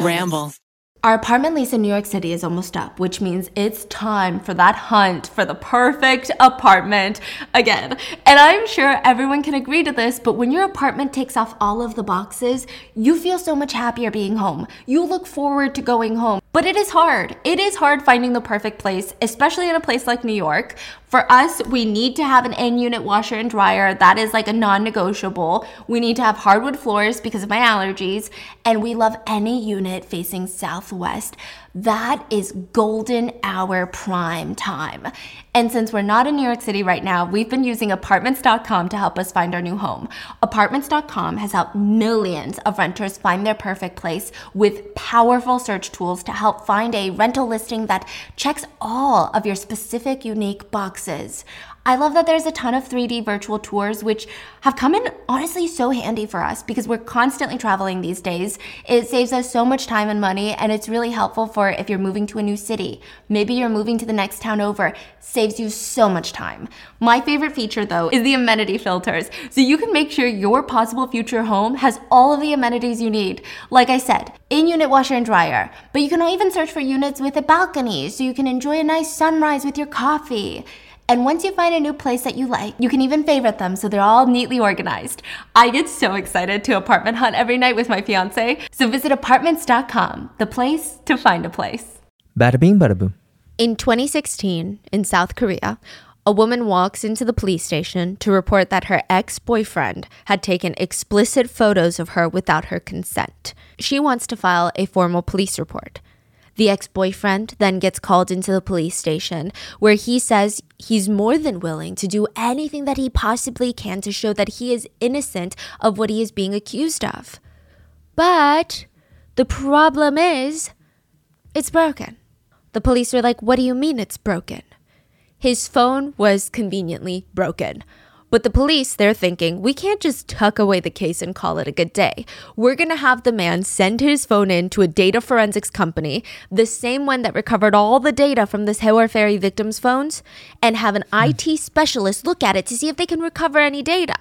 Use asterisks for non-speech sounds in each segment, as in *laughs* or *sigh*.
Ramble. Our apartment lease in New York City is almost up, which means it's time for that hunt for the perfect apartment again. And I'm sure everyone can agree to this, but when your apartment takes off all of the boxes, you feel so much happier being home. You look forward to going home. But it is hard. It is hard finding the perfect place, especially in a place like New York. For us, we need to have an in unit washer and dryer. That is like a non negotiable. We need to have hardwood floors because of my allergies. And we love any unit facing southwest. That is golden hour prime time. And since we're not in New York City right now, we've been using apartments.com to help us find our new home. Apartments.com has helped millions of renters find their perfect place with powerful search tools to help find a rental listing that checks all of your specific unique boxes. I love that there's a ton of 3D virtual tours, which have come in honestly so handy for us because we're constantly traveling these days. It saves us so much time and money, and it's really helpful for if you're moving to a new city. Maybe you're moving to the next town over. Saves you so much time. My favorite feature, though, is the amenity filters. So you can make sure your possible future home has all of the amenities you need. Like I said, in unit washer and dryer, but you can even search for units with a balcony so you can enjoy a nice sunrise with your coffee. And once you find a new place that you like, you can even favorite them so they're all neatly organized. I get so excited to apartment hunt every night with my fiance. So visit apartments.com, the place to find a place. Bada bing, bada boom. In 2016, in South Korea, a woman walks into the police station to report that her ex boyfriend had taken explicit photos of her without her consent. She wants to file a formal police report. The ex boyfriend then gets called into the police station where he says he's more than willing to do anything that he possibly can to show that he is innocent of what he is being accused of. But the problem is, it's broken. The police are like, What do you mean it's broken? His phone was conveniently broken. But the police, they're thinking, we can't just tuck away the case and call it a good day. We're going to have the man send his phone in to a data forensics company, the same one that recovered all the data from this Sewol Ferry victims' phones, and have an hmm. IT specialist look at it to see if they can recover any data.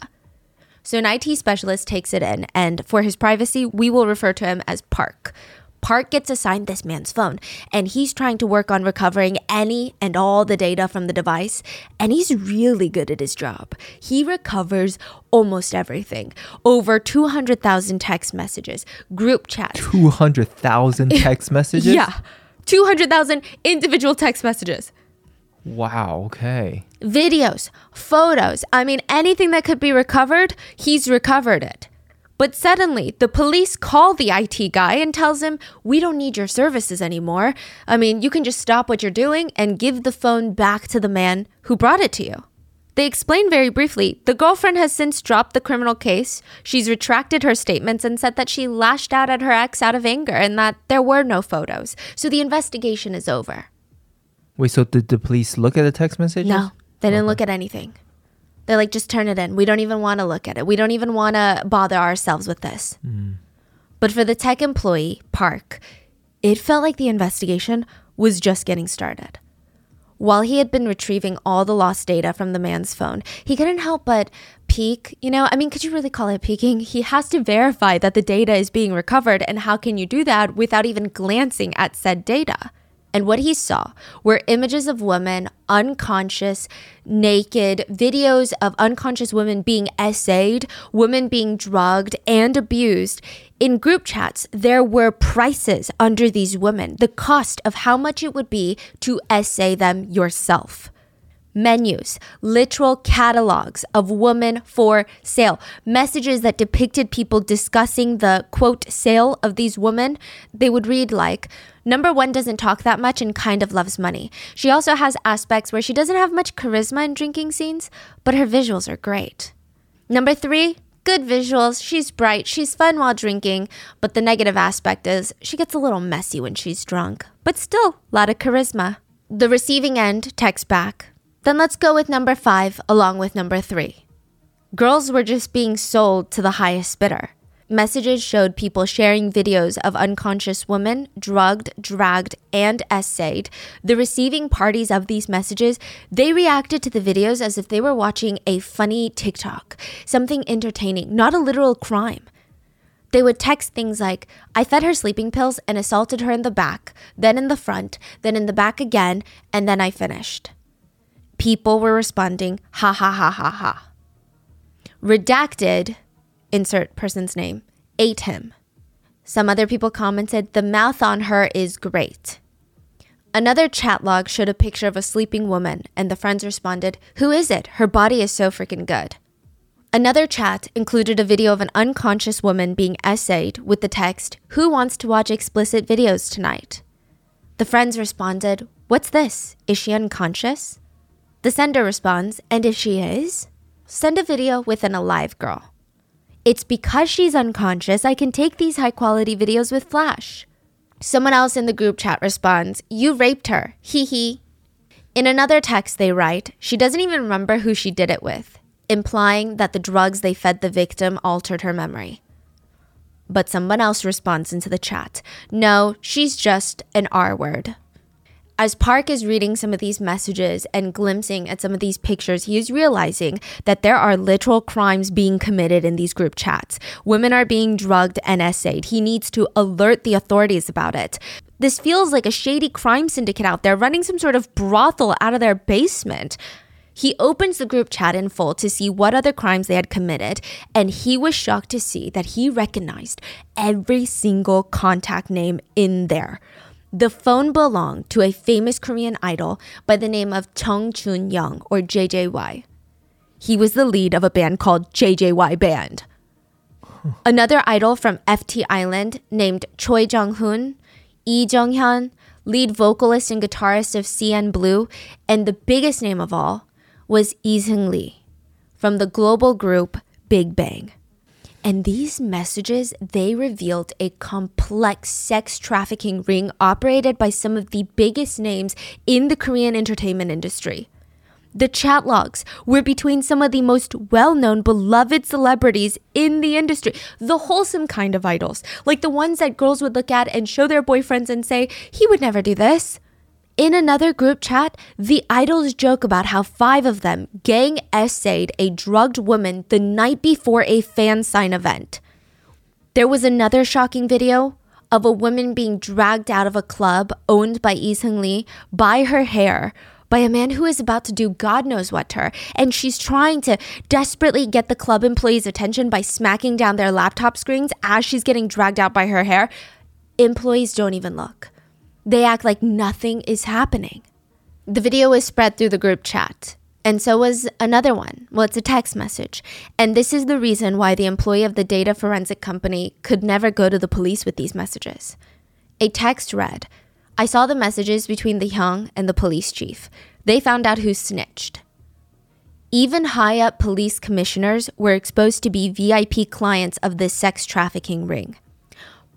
So an IT specialist takes it in, and for his privacy, we will refer to him as Park. Park gets assigned this man's phone, and he's trying to work on recovering any and all the data from the device, and he's really good at his job. He recovers almost everything over 200,000 text messages, group chats. 200,000 *laughs* text messages? yeah, 200,000 individual text messages. Wow, okay. Videos, photos. I mean, anything that could be recovered, he's recovered it. But suddenly, the police call the IT guy and tells him, "We don't need your services anymore. I mean, you can just stop what you're doing and give the phone back to the man who brought it to you." They explain very briefly the girlfriend has since dropped the criminal case. She's retracted her statements and said that she lashed out at her ex out of anger and that there were no photos. So the investigation is over. Wait, so did the police look at the text messages? No, they didn't okay. look at anything. They're like, just turn it in. We don't even want to look at it. We don't even want to bother ourselves with this. Mm. But for the tech employee, Park, it felt like the investigation was just getting started. While he had been retrieving all the lost data from the man's phone, he couldn't help but peek. You know, I mean, could you really call it peeking? He has to verify that the data is being recovered. And how can you do that without even glancing at said data? And what he saw were images of women unconscious, naked, videos of unconscious women being essayed, women being drugged and abused. In group chats, there were prices under these women, the cost of how much it would be to essay them yourself menus, literal catalogs of women for sale, messages that depicted people discussing the quote sale of these women. They would read like, Number one doesn't talk that much and kind of loves money. She also has aspects where she doesn't have much charisma in drinking scenes, but her visuals are great. Number three, good visuals. She's bright, she's fun while drinking, but the negative aspect is she gets a little messy when she's drunk, but still, a lot of charisma. The receiving end texts back, then let's go with number five along with number three. Girls were just being sold to the highest bidder. Messages showed people sharing videos of unconscious women, drugged, dragged, and essayed. The receiving parties of these messages, they reacted to the videos as if they were watching a funny TikTok, something entertaining, not a literal crime. They would text things like, I fed her sleeping pills and assaulted her in the back, then in the front, then in the back again, and then I finished. People were responding, ha ha ha ha ha. Redacted, insert person's name, ate him. Some other people commented, the mouth on her is great. Another chat log showed a picture of a sleeping woman, and the friends responded, Who is it? Her body is so freaking good. Another chat included a video of an unconscious woman being essayed with the text, Who wants to watch explicit videos tonight? The friends responded, What's this? Is she unconscious? The sender responds, And if she is, send a video with an alive girl. It's because she's unconscious I can take these high quality videos with Flash. Someone else in the group chat responds, You raped her. Hee hee. In another text, they write, She doesn't even remember who she did it with, implying that the drugs they fed the victim altered her memory. But someone else responds into the chat, No, she's just an R word. As Park is reading some of these messages and glimpsing at some of these pictures, he is realizing that there are literal crimes being committed in these group chats. Women are being drugged and essayed. He needs to alert the authorities about it. This feels like a shady crime syndicate out there running some sort of brothel out of their basement. He opens the group chat in full to see what other crimes they had committed, and he was shocked to see that he recognized every single contact name in there. The phone belonged to a famous Korean idol by the name of Jung Joon Young or JJY. He was the lead of a band called JJY Band. Another idol from FT Island named Choi Jung Hoon, Lee Jung Hyun, lead vocalist and guitarist of CN Blue, and the biggest name of all was Lee Seungri from the global group Big Bang. And these messages, they revealed a complex sex trafficking ring operated by some of the biggest names in the Korean entertainment industry. The chat logs were between some of the most well known, beloved celebrities in the industry, the wholesome kind of idols, like the ones that girls would look at and show their boyfriends and say, he would never do this. In another group chat, the idols joke about how five of them gang essayed a drugged woman the night before a fan sign event. There was another shocking video of a woman being dragged out of a club owned by Lee Seungri by her hair by a man who is about to do God knows what to her. And she's trying to desperately get the club employees' attention by smacking down their laptop screens as she's getting dragged out by her hair. Employees don't even look. They act like nothing is happening. The video was spread through the group chat. And so was another one. Well, it's a text message. And this is the reason why the employee of the data forensic company could never go to the police with these messages. A text read I saw the messages between the Hyung and the police chief. They found out who snitched. Even high up police commissioners were exposed to be VIP clients of this sex trafficking ring.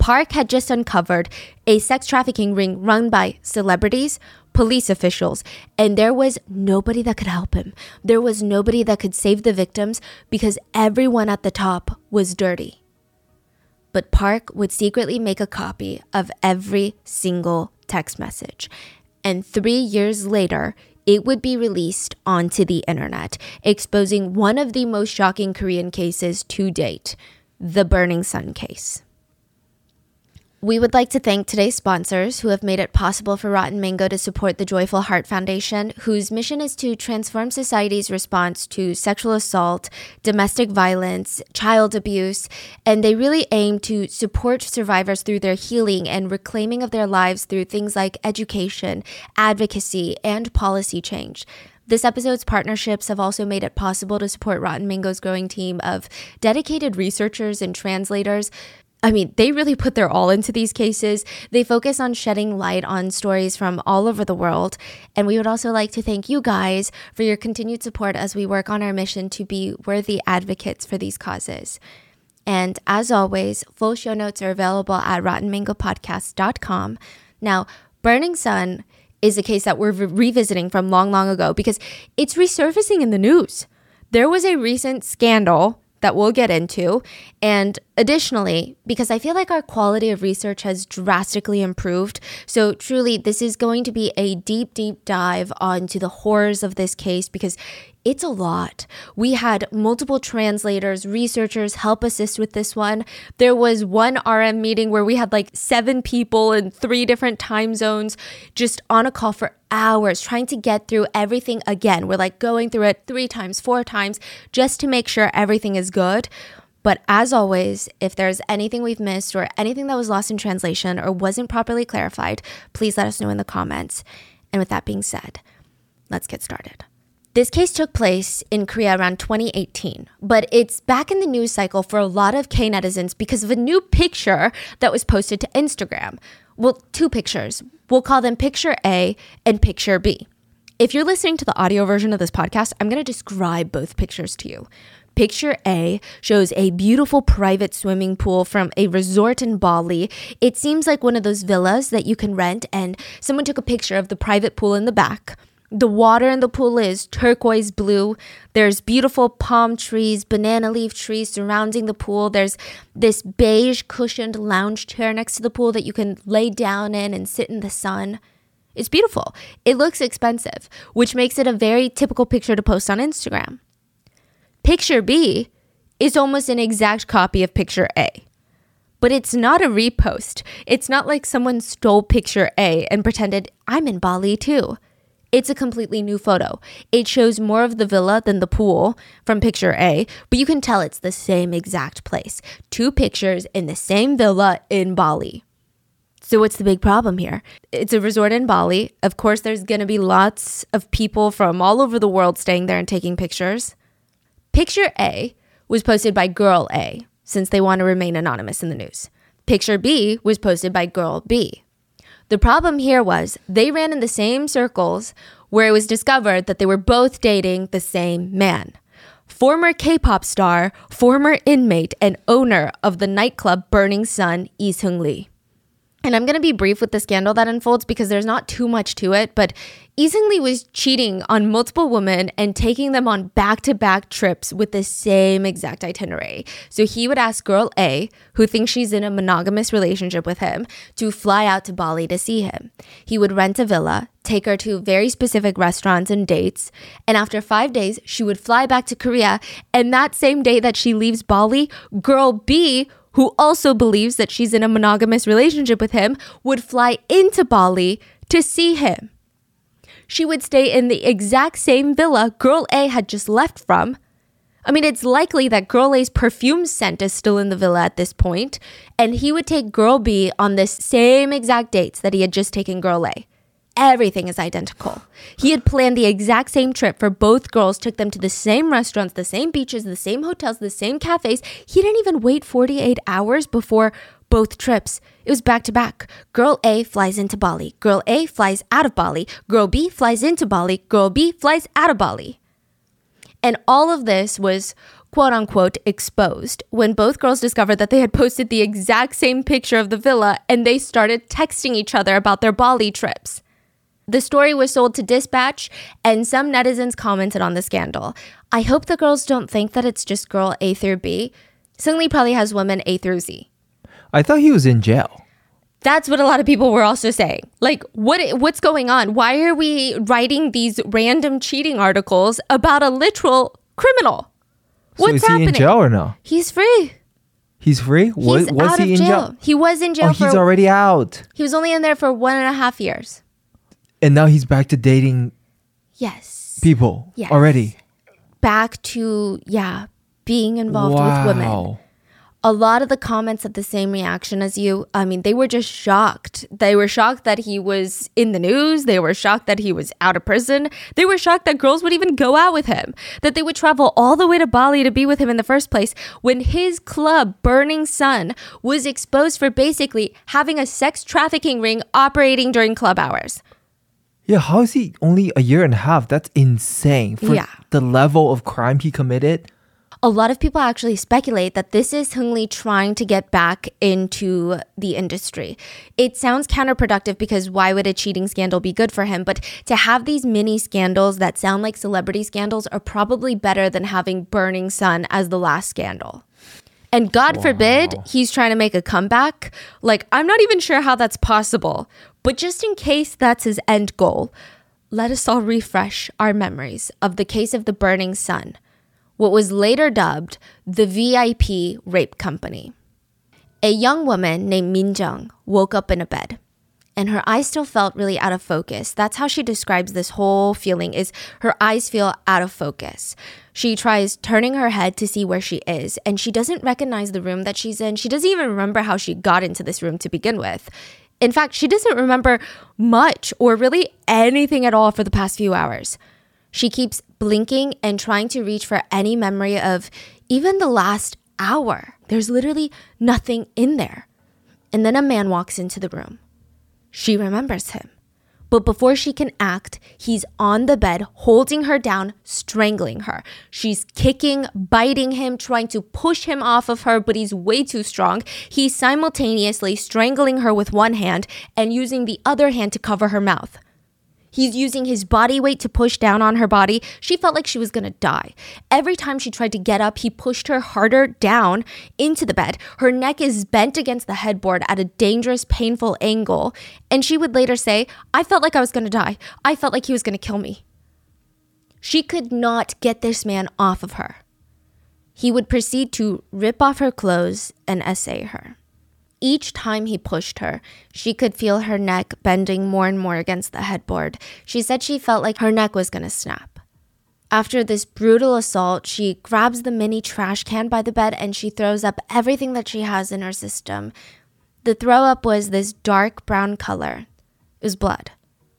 Park had just uncovered a sex trafficking ring run by celebrities, police officials, and there was nobody that could help him. There was nobody that could save the victims because everyone at the top was dirty. But Park would secretly make a copy of every single text message. And three years later, it would be released onto the internet, exposing one of the most shocking Korean cases to date the Burning Sun case. We would like to thank today's sponsors who have made it possible for Rotten Mango to support the Joyful Heart Foundation, whose mission is to transform society's response to sexual assault, domestic violence, child abuse, and they really aim to support survivors through their healing and reclaiming of their lives through things like education, advocacy, and policy change. This episode's partnerships have also made it possible to support Rotten Mango's growing team of dedicated researchers and translators I mean, they really put their all into these cases. They focus on shedding light on stories from all over the world. And we would also like to thank you guys for your continued support as we work on our mission to be worthy advocates for these causes. And as always, full show notes are available at rottenmangopodcast.com. Now, Burning Sun is a case that we're re- revisiting from long, long ago because it's resurfacing in the news. There was a recent scandal that we'll get into. And additionally, because I feel like our quality of research has drastically improved. So, truly, this is going to be a deep, deep dive onto the horrors of this case because It's a lot. We had multiple translators, researchers help assist with this one. There was one RM meeting where we had like seven people in three different time zones just on a call for hours trying to get through everything again. We're like going through it three times, four times just to make sure everything is good. But as always, if there's anything we've missed or anything that was lost in translation or wasn't properly clarified, please let us know in the comments. And with that being said, let's get started. This case took place in Korea around 2018, but it's back in the news cycle for a lot of K netizens because of a new picture that was posted to Instagram. Well, two pictures. We'll call them picture A and picture B. If you're listening to the audio version of this podcast, I'm going to describe both pictures to you. Picture A shows a beautiful private swimming pool from a resort in Bali. It seems like one of those villas that you can rent, and someone took a picture of the private pool in the back. The water in the pool is turquoise blue. There's beautiful palm trees, banana leaf trees surrounding the pool. There's this beige cushioned lounge chair next to the pool that you can lay down in and sit in the sun. It's beautiful. It looks expensive, which makes it a very typical picture to post on Instagram. Picture B is almost an exact copy of picture A. But it's not a repost. It's not like someone stole picture A and pretended, I'm in Bali too. It's a completely new photo. It shows more of the villa than the pool from picture A, but you can tell it's the same exact place. Two pictures in the same villa in Bali. So, what's the big problem here? It's a resort in Bali. Of course, there's going to be lots of people from all over the world staying there and taking pictures. Picture A was posted by Girl A, since they want to remain anonymous in the news. Picture B was posted by Girl B. The problem here was they ran in the same circles where it was discovered that they were both dating the same man. Former K pop star, former inmate, and owner of the nightclub Burning Sun, Lee Seungri. And I'm going to be brief with the scandal that unfolds because there's not too much to it, but Lee was cheating on multiple women and taking them on back to back trips with the same exact itinerary. So he would ask girl A, who thinks she's in a monogamous relationship with him, to fly out to Bali to see him. He would rent a villa, take her to very specific restaurants and dates, and after five days, she would fly back to Korea. And that same day that she leaves Bali, girl B who also believes that she's in a monogamous relationship with him, would fly into Bali to see him. She would stay in the exact same villa girl A had just left from. I mean, it's likely that girl A's perfume scent is still in the villa at this point, and he would take girl B on the same exact dates that he had just taken girl A. Everything is identical. He had planned the exact same trip for both girls, took them to the same restaurants, the same beaches, the same hotels, the same cafes. He didn't even wait 48 hours before both trips. It was back to back. Girl A flies into Bali. Girl A flies out of Bali. Girl B flies into Bali. Girl B flies out of Bali. And all of this was quote unquote exposed when both girls discovered that they had posted the exact same picture of the villa and they started texting each other about their Bali trips. The story was sold to Dispatch, and some netizens commented on the scandal. I hope the girls don't think that it's just girl A through B. Seungri probably has women A through Z. I thought he was in jail. That's what a lot of people were also saying. Like, what what's going on? Why are we writing these random cheating articles about a literal criminal? What's so is happening? he in jail or no? He's free. He's free. He's was out he of in jail. jail? He was in jail Oh, for. he's already out, he was only in there for one and a half years. And now he's back to dating Yes. people Yes. already. Back to yeah, being involved with women. Wow. a lot of the comments had the same reaction as you. I mean, they were just shocked. They were shocked that he was in the news. They were shocked that he was out of prison. They were shocked that girls would even go out with him, that they would travel all the way to Bali to be with him in the first place when his club, Burning Sun, was exposed for basically having a sex trafficking ring operating during club hours. Yeah, how is he only a year and a half? That's insane. For Yeah. the level of crime he committed. a lot of people actually speculate that this is Seungri trying to get back into the industry. It sounds counterproductive because why would a cheating scandal be good for him? But to have these mini scandals that sound like celebrity scandals are probably better than having Burning Sun as the last scandal. And God forbid he's trying to make a comeback. Like, I'm not even sure how that's possible. But just in case that's his end goal, let us all refresh our memories of the case of the Burning Sun, what was later dubbed the VIP Rape Company. A young woman named Min Jung woke up in a bed and her eyes still felt really out of focus. That's how she describes this whole feeling is her eyes feel out of focus. She tries turning her head to see where she is and she doesn't recognize the room that she's in. She doesn't even remember how she got into this room to begin with. In fact, she doesn't remember much or really anything at all for the past few hours. She keeps blinking and trying to reach for any memory of even the last hour. There's literally nothing in there. And then a man walks into the room. She remembers him. But before she can act, he's on the bed, holding her down, strangling her. She's kicking, biting him, trying to push him off of her, but he's way too strong. He's simultaneously strangling her with one hand and using the other hand to cover her mouth. He's using his body weight to push down on her body. She felt like she was gonna die. Every time she tried to get up, he pushed her harder down into the bed. Her neck is bent against the headboard at a dangerous, painful angle. And she would later say, I felt like I was gonna die. I felt like he was gonna kill me. She could not get this man off of her. He would proceed to rip off her clothes and essay her. Each time he pushed her, she could feel her neck bending more and more against the headboard. She said she felt like her neck was going to snap. After this brutal assault, she grabs the mini trash can by the bed and she throws up everything that she has in her system. The throw up was this dark brown color. It was blood.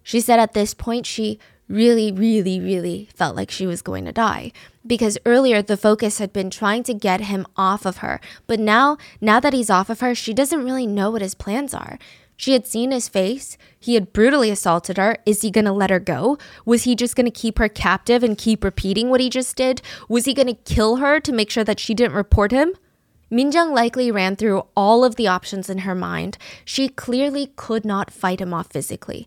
She said at this point she really, really, really felt like she was going to die. Because earlier the focus had been trying to get him off of her. But now, now that he's off of her, she doesn't really know what his plans are. She had seen his face. He had brutally assaulted her. Is he going to let her go? Was he just going to keep her captive and keep repeating what he just did? Was he going to kill her to make sure that she didn't report him? Minjung likely ran through all of the options in her mind. She clearly could not fight him off physically.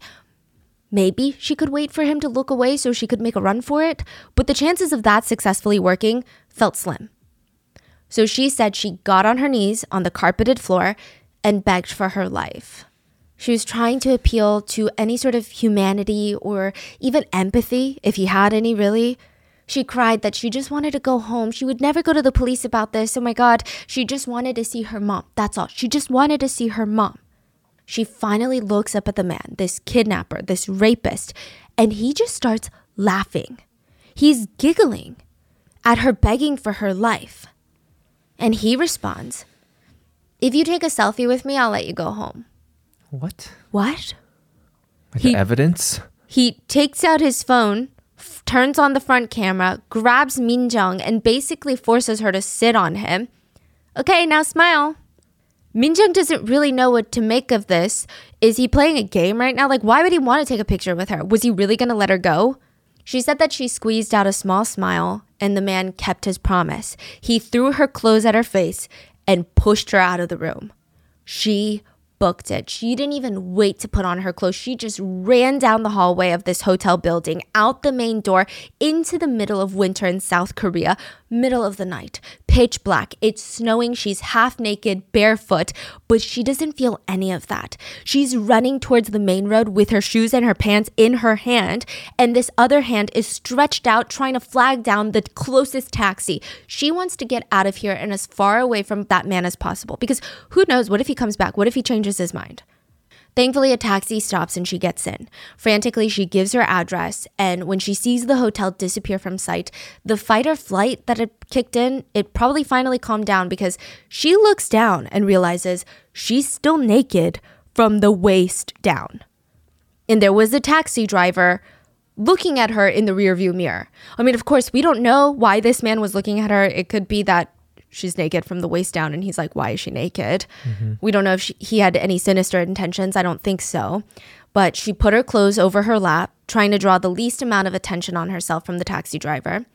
Maybe she could wait for him to look away so she could make a run for it, but the chances of that successfully working felt slim. So she said she got on her knees on the carpeted floor and begged for her life. She was trying to appeal to any sort of humanity or even empathy, if he had any really. She cried that she just wanted to go home. She would never go to the police about this. Oh my God. She just wanted to see her mom. That's all. She just wanted to see her mom she finally looks up at the man, this kidnapper, this rapist, and he just starts laughing. He's giggling at her begging for her life. And he responds, If you take a selfie with me, I'll let you go home. What? What? Like he, evidence? He takes out his phone, f- turns on the front camera, grabs Min Jung, and basically forces her to sit on him. Okay, now smile. Minjung doesn't really know what to make of this. Is he playing a game right now? Like, why would he want to take a picture with her? Was he really going to let her go? She said that she squeezed out a small smile, and the man kept his promise. He threw her clothes at her face and pushed her out of the room. She booked it. She didn't even wait to put on her clothes. She just ran down the hallway of this hotel building, out the main door, into the middle of winter in South Korea, middle of the night, pitch black. It's snowing. She's half naked, barefoot, but she doesn't feel any of that. She's running towards the main road with her shoes and her pants in her hand, and this other hand is stretched out trying to flag down the closest taxi. She wants to get out of here and as far away from that man as possible because who knows? What if he comes back? What if he changes his mind? Thankfully, a taxi stops and she gets in. Frantically, she gives her address, and when she sees the hotel disappear from sight, the fight or flight that had kicked in, it probably finally calmed down because she looks down and realizes she's still naked from the waist down. And there was a taxi driver looking at her in the rearview mirror. I mean, of course, we don't know why this man was looking at her. It could be that she's naked from the waist down and he's like why is she naked? Mm-hmm. we don't know if she, he had any sinister intentions. I don't think so. But she put her clothes over her lap trying to draw the least amount of attention on herself from the taxi driver.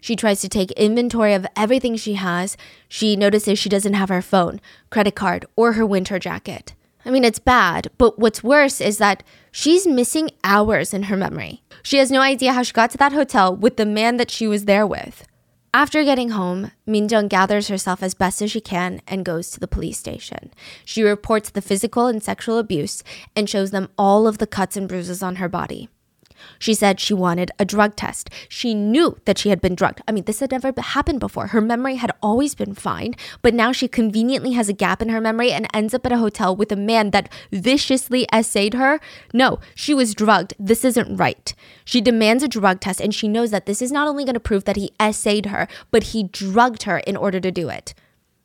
She tries to take inventory of everything she has. She notices she doesn't have her phone credit card or her winter jacket. I mean it's bad but what's worse is that she's missing hours in her memory. She has no idea how she got to that hotel with the man that she was there with after getting home, Minjung gathers herself as best as she can and goes to the police station. She reports the physical and sexual abuse and shows them all of the cuts and bruises on her body. She said she wanted a drug test. She knew that she had been drugged. I mean, this had never happened before. Her memory had always been fine, but now she conveniently has a gap in her memory and ends up at a hotel with a man that viciously essayed her. No, she was drugged. This isn't right. She demands a drug test and she knows that this is not only going to prove that he essayed her, but he drugged her in order to do it.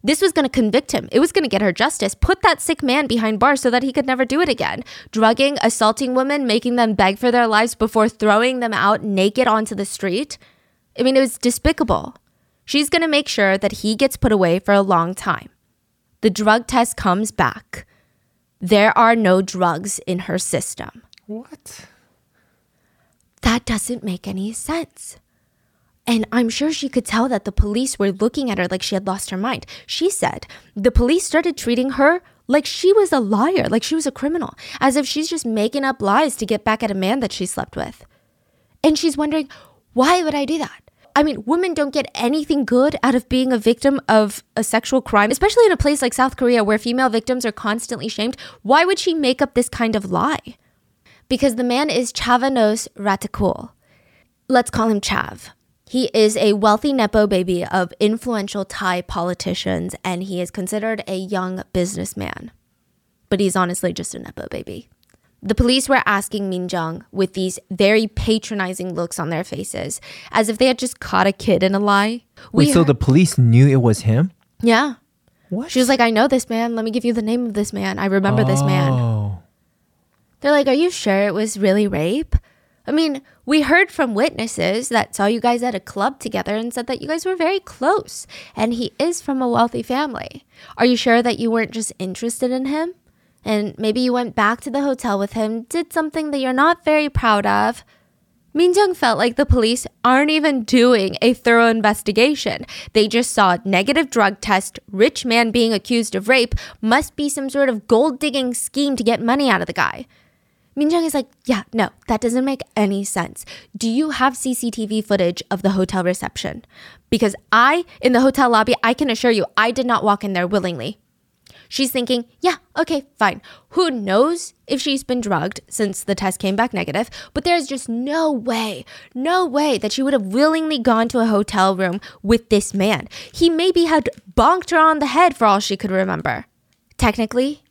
This was going to convict him. It was going to get her justice. Put that sick man behind bars so that he could never do it again. Drugging, assaulting women, making them beg for their lives before throwing them out naked onto the street. I mean, it was despicable. She's going to make sure that he gets put away for a long time. The drug test comes back. There are no drugs in her system. What? That doesn't make any sense. And I'm sure she could tell that the police were looking at her like she had lost her mind. She said the police started treating her like she was a liar, like she was a criminal, as if she's just making up lies to get back at a man that she slept with. And she's wondering, why would I do that? I mean, women don't get anything good out of being a victim of a sexual crime, especially in a place like South Korea where female victims are constantly shamed. Why would she make up this kind of lie? Because the man is Chavanos Ratakul. Let's call him Chav. He is a wealthy Nepo baby of influential Thai politicians, and he is considered a young businessman. But he's honestly just a Nepo baby. The police were asking Min Jung with these very patronizing looks on their faces, as if they had just caught a kid in a lie. Wait, We so heard- the police knew it was him? yeah. What? She was like, I know this man. Let me give you the name of this man. I remember this man. Oh. They're like, Are you sure it was really rape? I mean, we heard from witnesses that saw you guys at a club together and said that you guys were very close, and he is from a wealthy family. Are you sure that you weren't just interested in him? And maybe you went back to the hotel with him, did something that you're not very proud of? Minjung felt like the police aren't even doing a thorough investigation. They just saw negative drug test, rich man being accused of rape, must be some sort of gold digging scheme to get money out of the guy. Minjung is like, yeah, no, that doesn't make any sense. Do you have CCTV footage of the hotel reception? Because I, in the hotel lobby, I can assure you, I did not walk in there willingly. She's thinking, yeah, okay, fine. Who knows if she's been drugged since the test came back negative, but there's just no way, no way that she would have willingly gone to a hotel room with this man. He maybe had bonked her on the head for all she could remember. Technically,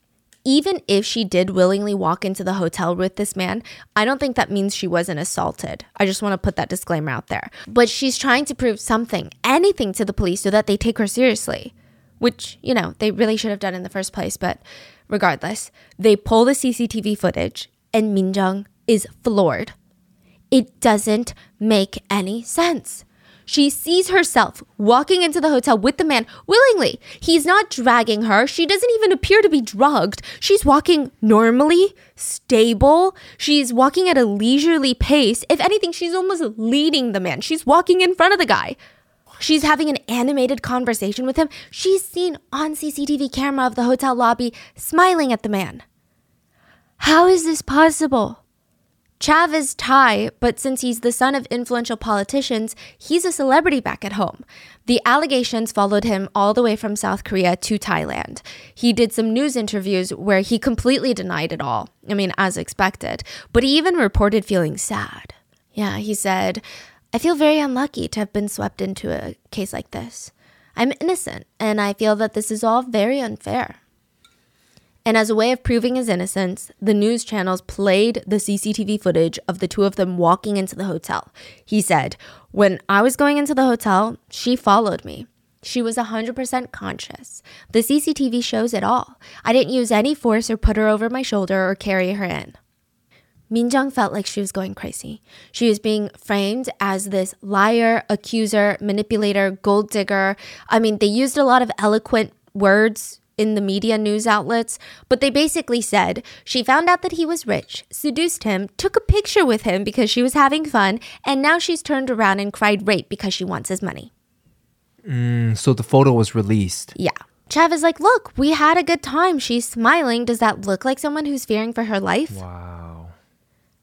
even if she did willingly walk into the hotel with this man, I don't think that means she wasn't assaulted. I just want to put that disclaimer out there. But she's trying to prove something, anything to the police so that they take her seriously, which, you know, they really should have done in the first place. But regardless, they pull the CCTV footage and Minjung is floored. It doesn't make any sense. She sees herself walking into the hotel with the man willingly. He's not dragging her. She doesn't even appear to be drugged. She's walking normally, stable. She's walking at a leisurely pace. If anything, she's almost leading the man. She's walking in front of the guy. She's having an animated conversation with him. She's seen on CCTV camera of the hotel lobby smiling at the man. How is this possible? Chav is Thai, but since he's the son of influential politicians, he's a celebrity back at home. The allegations followed him all the way from South Korea to Thailand. He did some news interviews where he completely denied it all. I mean, as expected. But he even reported feeling sad. Yeah, he said, I feel very unlucky to have been swept into a case like this. I'm innocent, and I feel that this is all very unfair. And as a way of proving his innocence, the news channels played the CCTV footage of the two of them walking into the hotel. He said, When I was going into the hotel, she followed me. She was 100% conscious. The CCTV shows it all. I didn't use any force or put her over my shoulder or carry her in. Minjung felt like she was going crazy. She was being framed as this liar, accuser, manipulator, gold digger. I mean, they used a lot of eloquent words in the media news outlets, but they basically said she found out that he was rich, seduced him, took a picture with him because she was having fun, and now she's turned around and cried rape because she wants his money. Mm, so the photo was released. Yeah. Chav is like, look, we had a good time. She's smiling. Does that look like someone who's fearing for her life? Wow.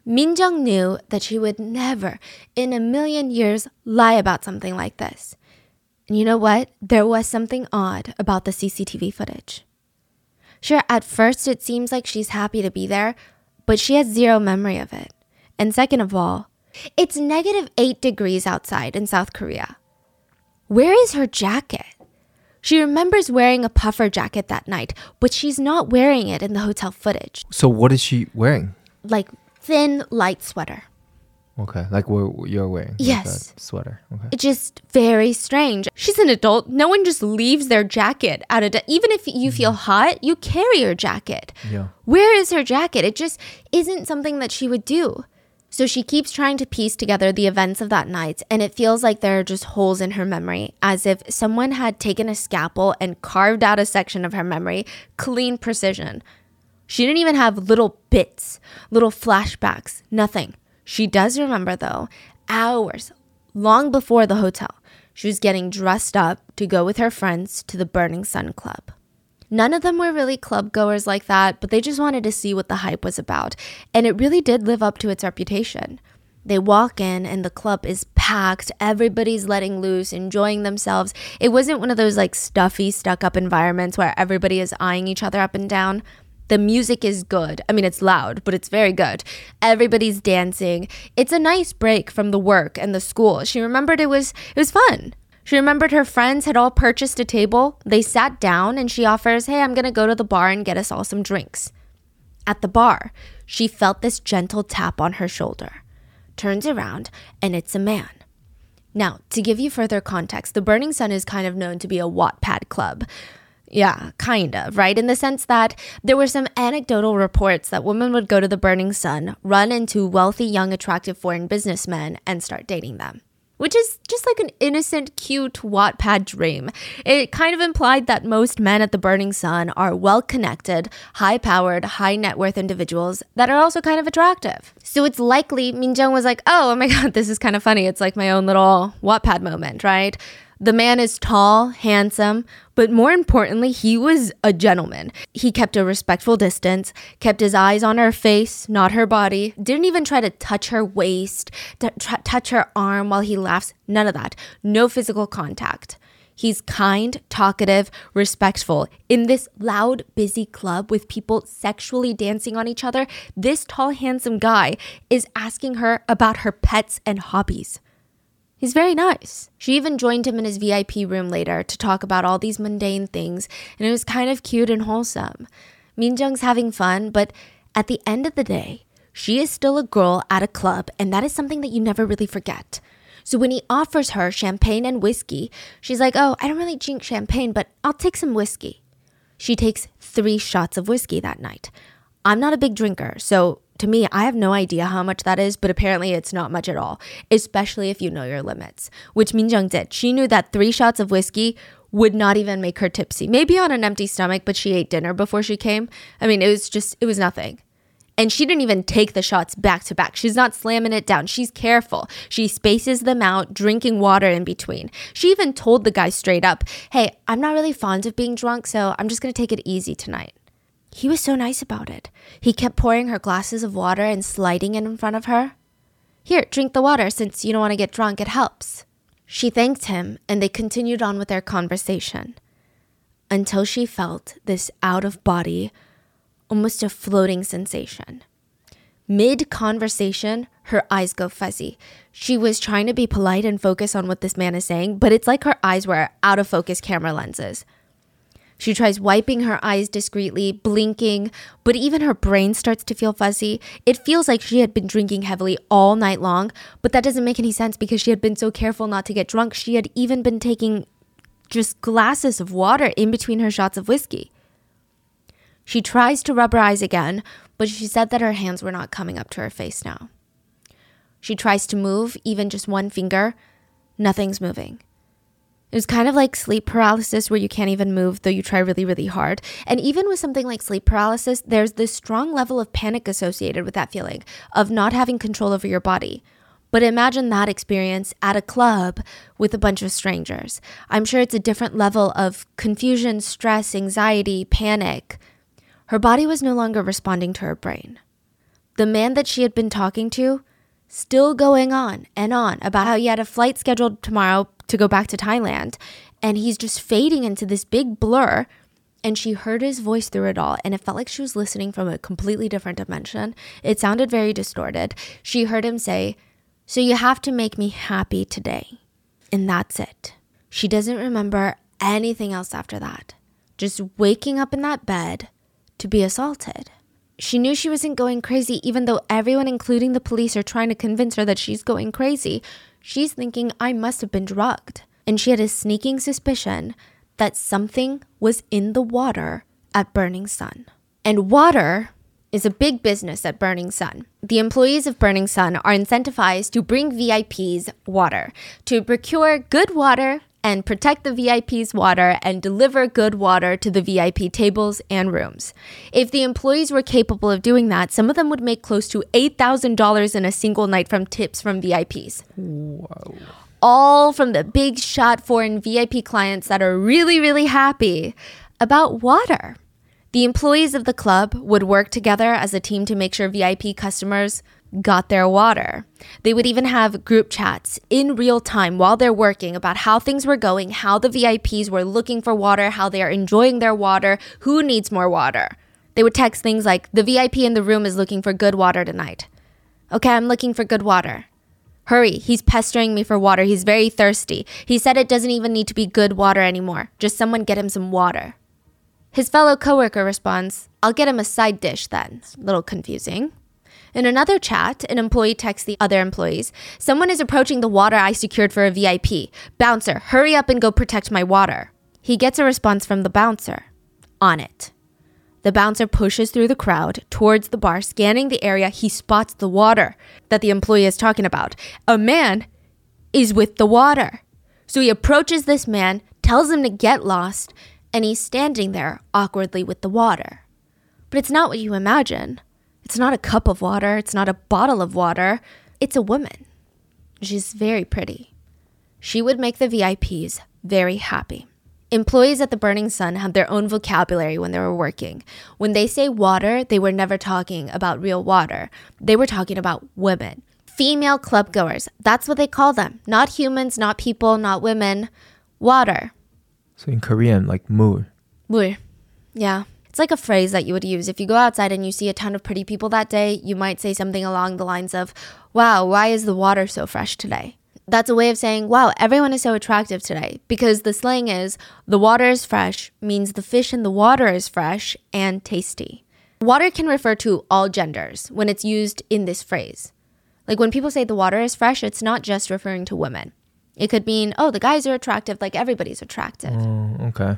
Minjung knew that she would never in a million years lie about something like this. And you know what? There was something odd about the CCTV footage. Sure, at first it seems like she's happy to be there, but she has zero memory of it. And second of all, it's negative eight degrees outside in South Korea. Where is her jacket? She remembers wearing a puffer jacket that night, but she's not wearing it in the hotel footage. So what is she wearing? Like thin, light sweater. Okay, like what you're wearing. like Yes. a sweater. Okay. It's just very strange. She's an adult. No one just leaves their jacket out of, even if you feel mm. hot, you carry your jacket. Yeah. Where is her jacket? It just isn't something that she would do. So she keeps trying to piece together the events of that night, and it feels like there are just holes in her memory, as if someone had taken a scalpel and carved out a section of her memory, clean precision. She didn't even have little bits, little flashbacks, nothing. She does remember, though, hours long before the hotel, she was getting dressed up to go with her friends to the Burning Sun Club. None of them were really club goers like that, but they just wanted to see what the hype was about. And it really did live up to its reputation. They walk in and the club is packed. Everybody's letting loose, enjoying themselves. It wasn't one of those like stuffy, stuck up environments where everybody is eyeing each other up and down. The music is good. I mean, it's loud, but it's very good. Everybody's dancing. It's a nice break from the work and the school. She remembered it was it was fun. She remembered her friends had all purchased a table. They sat down and she offers, "Hey, I'm going to go to the bar and get us all some drinks." At the bar, she felt this gentle tap on her shoulder. Turns around and it's a man. Now, to give you further context, the Burning Sun is kind of known to be a Wattpad club. Yeah, kind of, right? In the sense that there were some anecdotal reports that women would go to the Burning Sun, run into wealthy, young, attractive foreign businessmen, and start dating them. Which is just like an innocent, cute Wattpad dream. It kind of implied that most men at the Burning Sun are well connected, high powered, high net worth individuals that are also kind of attractive. So it's likely Minjung was like, oh, oh my *laughs* god, this is kind of funny. It's like my own little Wattpad moment, right? The man is tall, handsome, but more importantly, he was a gentleman. He kept a respectful distance, kept his eyes on her face, not her body, didn't even try to touch her waist, t- touch her arm while he laughs. None of that. No physical contact. He's kind, talkative, respectful. In this loud, busy club with people sexually dancing on each other, this tall, handsome guy is asking her about her pets and hobbies. He's very nice. She even joined him in his VIP room later to talk about all these mundane things, and it was kind of cute and wholesome. Minjung's having fun, but at the end of the day, she is still a girl at a club, and that is something that you never really forget. So when he offers her champagne and whiskey, she's like, Oh, I don't really drink champagne, but I'll take some whiskey. She takes three shots of whiskey that night. I'm not a big drinker, so to me, I have no idea how much that is, but apparently it's not much at all, especially if you know your limits, which Minjung did. She knew that three shots of whiskey would not even make her tipsy. Maybe on an empty stomach, but she ate dinner before she came. I mean, it was just, it was nothing. And she didn't even take the shots back to back. She's not slamming it down. She's careful. She spaces them out, drinking water in between. She even told the guy straight up, Hey, I'm not really fond of being drunk, so I'm just gonna take it easy tonight. He was so nice about it. He kept pouring her glasses of water and sliding it in front of her. Here, drink the water since you don't want to get drunk, it helps. She thanked him and they continued on with their conversation until she felt this out of body, almost a floating sensation. Mid conversation, her eyes go fuzzy. She was trying to be polite and focus on what this man is saying, but it's like her eyes were out of focus camera lenses. She tries wiping her eyes discreetly, blinking, but even her brain starts to feel fuzzy. It feels like she had been drinking heavily all night long, but that doesn't make any sense because she had been so careful not to get drunk. She had even been taking just glasses of water in between her shots of whiskey. She tries to rub her eyes again, but she said that her hands were not coming up to her face now. She tries to move, even just one finger. Nothing's moving. It was kind of like sleep paralysis where you can't even move though you try really, really hard. And even with something like sleep paralysis, there's this strong level of panic associated with that feeling of not having control over your body. But imagine that experience at a club with a bunch of strangers. I'm sure it's a different level of confusion, stress, anxiety, panic. Her body was no longer responding to her brain. The man that she had been talking to, still going on and on about how he had a flight scheduled tomorrow to go back to Thailand, and he's just fading into this big blur. and she heard his voice through it all, and it felt like she was listening from a completely different dimension. It sounded very distorted. She heard him say, So you have to make me happy today. And that's it. She doesn't remember anything else after that. Just waking up in that bed to be assaulted. She knew she wasn't going crazy, even though everyone, including the police, are trying to convince her that she's going crazy. She's thinking, I must have been drugged. And she had a sneaking suspicion that something was in the water at Burning Sun. And water is a big business at Burning Sun. The employees of Burning Sun are incentivized to bring VIPs water, to procure good water and protect the VIP's water and deliver good water to the VIP tables and rooms. If the employees were capable of doing that, some of them would make close to $8,000 in a single night from tips from VIPs. Wow. All from the big shot foreign VIP clients that are really, really happy about water. The employees of the club would work together as a team to make sure VIP customers got their water. They would even have group chats in real time while they're working about how things were going, how the VIPs were looking for water, how they are enjoying their water, who needs more water. They would text things like, The VIP in the room is looking for good water tonight. Okay, I'm looking for good water. Hurry, he's pestering me for water. He's very thirsty. He said it doesn't even need to be good water anymore. Just someone get him some water. His fellow coworker responds, I'll get him a side dish then. A little confusing. In another chat, an employee texts the other employees Someone is approaching the water I secured for a VIP. Bouncer, hurry up and go protect my water. He gets a response from the bouncer On it. The bouncer pushes through the crowd towards the bar, scanning the area. He spots the water that the employee is talking about. A man is with the water. So he approaches this man, tells him to get lost, and he's standing there awkwardly with the water. But it's not what you imagine. It's not a cup of water, it's not a bottle of water. It's a woman. She's very pretty. She would make the VIPs very happy. Employees at the Burning Sun had their own vocabulary when they were working. When they say water, they were never talking about real water. They were talking about women. Female club goers. That's what they call them. Not humans, not people, not women. Water. So in Korean, like 물. 물. Yeah. It's like a phrase that you would use. If you go outside and you see a ton of pretty people that day, you might say something along the lines of, Wow, why is the water so fresh today? That's a way of saying, Wow, everyone is so attractive today. Because the slang is, the water is fresh means the fish in the water is fresh and tasty. Water can refer to all genders when it's used in this phrase. Like when people say the water is fresh, it's not just referring to women. It could mean, oh, the guys are attractive, like everybody's attractive. Oh, okay.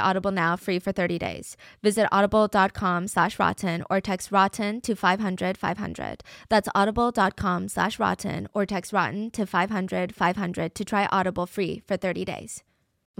Audible now free for 30 days. Visit audible.com slash rotten or text rotten to 500 500. That's audible.com slash rotten or text rotten to 500 500 to try Audible free for 30 days.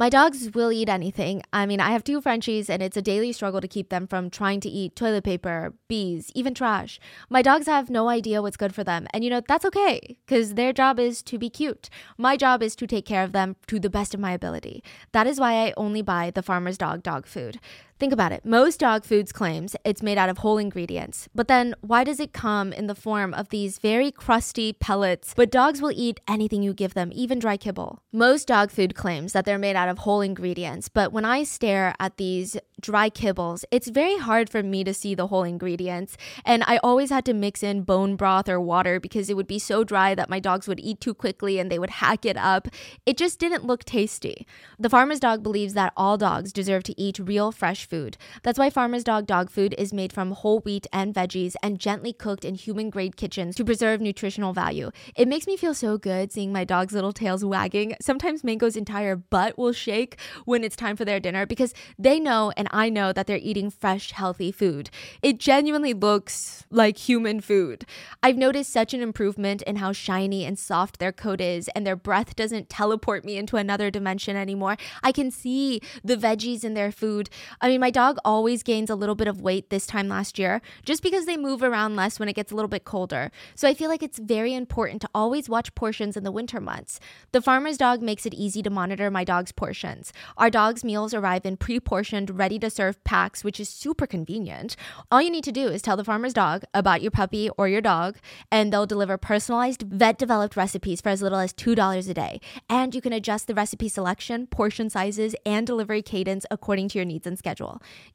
My dogs will eat anything. I mean, I have two Frenchies, and it's a daily struggle to keep them from trying to eat toilet paper, bees, even trash. My dogs have no idea what's good for them, and you know, that's okay, because their job is to be cute. My job is to take care of them to the best of my ability. That is why I only buy the farmer's dog dog food. Think about it. Most dog foods claims it's made out of whole ingredients. But then why does it come in the form of these very crusty pellets? But dogs will eat anything you give them, even dry kibble. Most dog food claims that they're made out of whole ingredients, but when I stare at these dry kibbles, it's very hard for me to see the whole ingredients. And I always had to mix in bone broth or water because it would be so dry that my dogs would eat too quickly and they would hack it up. It just didn't look tasty. The farmer's dog believes that all dogs deserve to eat real fresh food. That's why Farmer's Dog dog food is made from whole wheat and veggies and gently cooked in human grade kitchens to preserve nutritional value. It makes me feel so good seeing my dog's little tails wagging. Sometimes Mango's entire butt will shake when it's time for their dinner because they know and I know that they're eating fresh, healthy food. It genuinely looks like human food. I've noticed such an improvement in how shiny and soft their coat is, and their breath doesn't teleport me into another dimension anymore. I can see the veggies in their food. I mean, my dog always gains a little bit of weight this time last year just because they move around less when it gets a little bit colder. So I feel like it's very important to always watch portions in the winter months. The farmer's dog makes it easy to monitor my dog's portions. Our dog's meals arrive in pre portioned, ready to serve packs, which is super convenient. All you need to do is tell the farmer's dog about your puppy or your dog, and they'll deliver personalized, vet developed recipes for as little as $2 a day. And you can adjust the recipe selection, portion sizes, and delivery cadence according to your needs and schedule.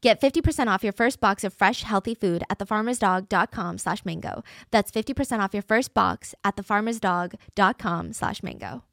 Get 50% off your first box of fresh, healthy food at thefarmersdog.com slash mango. That's 50% off your first box at thefarmersdog.com slash mango.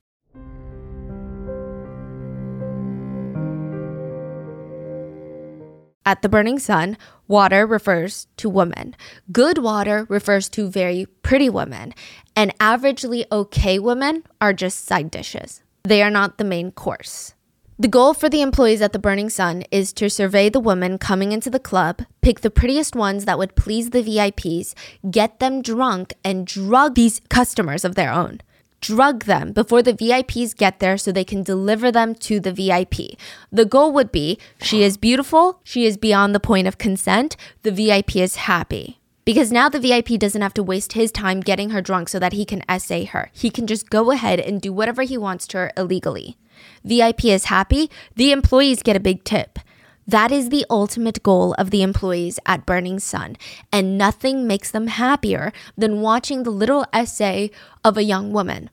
At the Burning Sun, water refers to women. Good water refers to very pretty women. And averagely okay women are just side dishes. They are not the main course. The goal for the employees at the Burning Sun is to survey the women coming into the club, pick the prettiest ones that would please the VIPs, get them drunk, and drug these customers of their own drug them before the VIPs get there so they can deliver them to the VIP. The goal would be she is beautiful, she is beyond the point of consent, the VIP is happy. Because now the VIP doesn't have to waste his time getting her drunk so that he can essay her. He can just go ahead and do whatever he wants to her illegally. VIP is happy, the employees get a big tip. That is the ultimate goal of the employees at Burning Sun, and nothing makes them happier than watching the little essay of a young woman.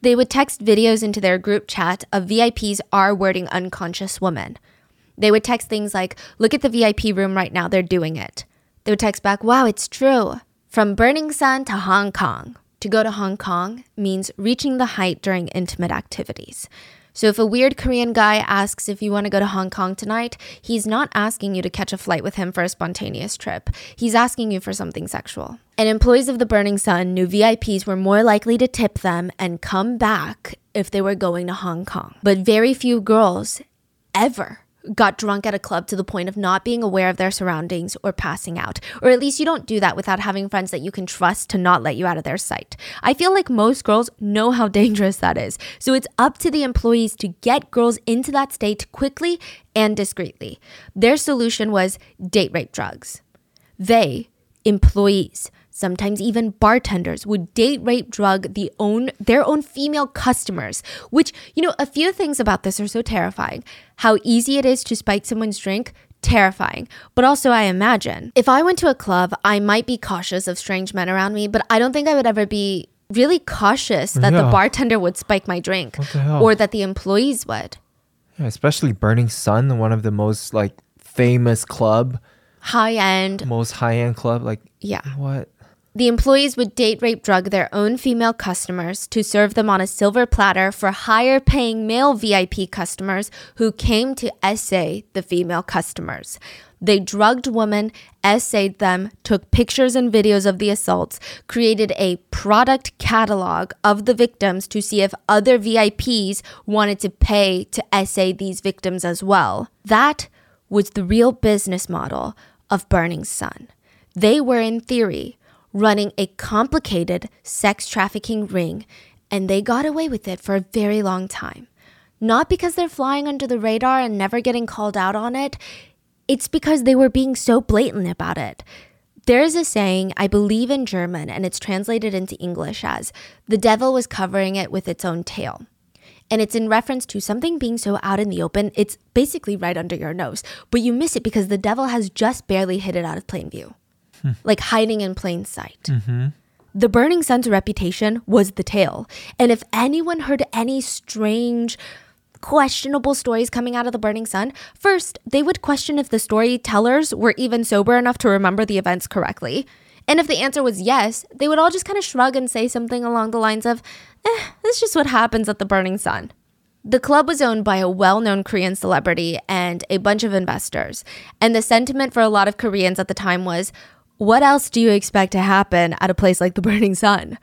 They would text videos into their group chat of VIPs R wording unconscious women. They would text things like, Look at the VIP room right now, they're doing it. They would text back, Wow, it's true. From Burning Sun to Hong Kong. To go to Hong Kong means reaching the height during intimate activities. So if a weird Korean guy asks if you want to go to Hong Kong tonight, he's not asking you to catch a flight with him for a spontaneous trip. He's asking you for something sexual. And employees of the Burning Sun knew VIPs were more likely to tip them and come back if they were going to Hong Kong. But very few girls ever got drunk at a club to the point of not being aware of their surroundings or passing out. Or at least you don't do that without having friends that you can trust to not let you out of their sight. I feel like most girls know how *laughs* dangerous that is. So it's up to the employees to get girls into that state quickly and discreetly. Their solution was date rape drugs. They, employees, sometimes even bartenders would date rape drug the own their own female customers which you know a few things about this are so terrifying. How easy it is to spike someone's drink? Terrifying. But also i imagine if i went to a club i might be cautious of strange men around me but i don't think i would ever be really cautious that yeah. the bartender would spike my drink or that the employees would. Yeah, especially burning sun one of the most like famous club. High end most high end club like yeah. what the employees would date rape drug their own female customers to serve them on a silver platter for higher paying male VIP customers who came to essay the female customers. They drugged women, essayed them, took pictures and videos of the assaults, created a product catalog of the victims to see if other VIPs wanted to pay to essay these victims as well. That was the real business model of Burning Sun. They were, in theory, running a complicated sex trafficking ring, and they got away with it for a very long time. not because they're flying under the radar and never getting called out on it. It's because they were being so blatant about it. There's a saying, I believe in German, and it's translated into English as the devil was covering it with its own tail. And it's in reference to something being so out in the open, it's basically right under your nose, but you miss it because the devil has just barely hid it out of plain view, like hiding in plain sight. The Burning Sun's reputation was the tail. And if anyone heard any strange, questionable stories coming out of the Burning Sun, first, they would question if the storytellers were even sober enough to remember the events correctly. And if the answer was yes, they would all just kind of shrug and say something along the lines of, eh, that's just what happens at the Burning Sun. The club was owned by a well known Korean celebrity and a bunch of investors. And the sentiment for a lot of Koreans at the time was, what else do you expect to happen at a place like the Burning Sun?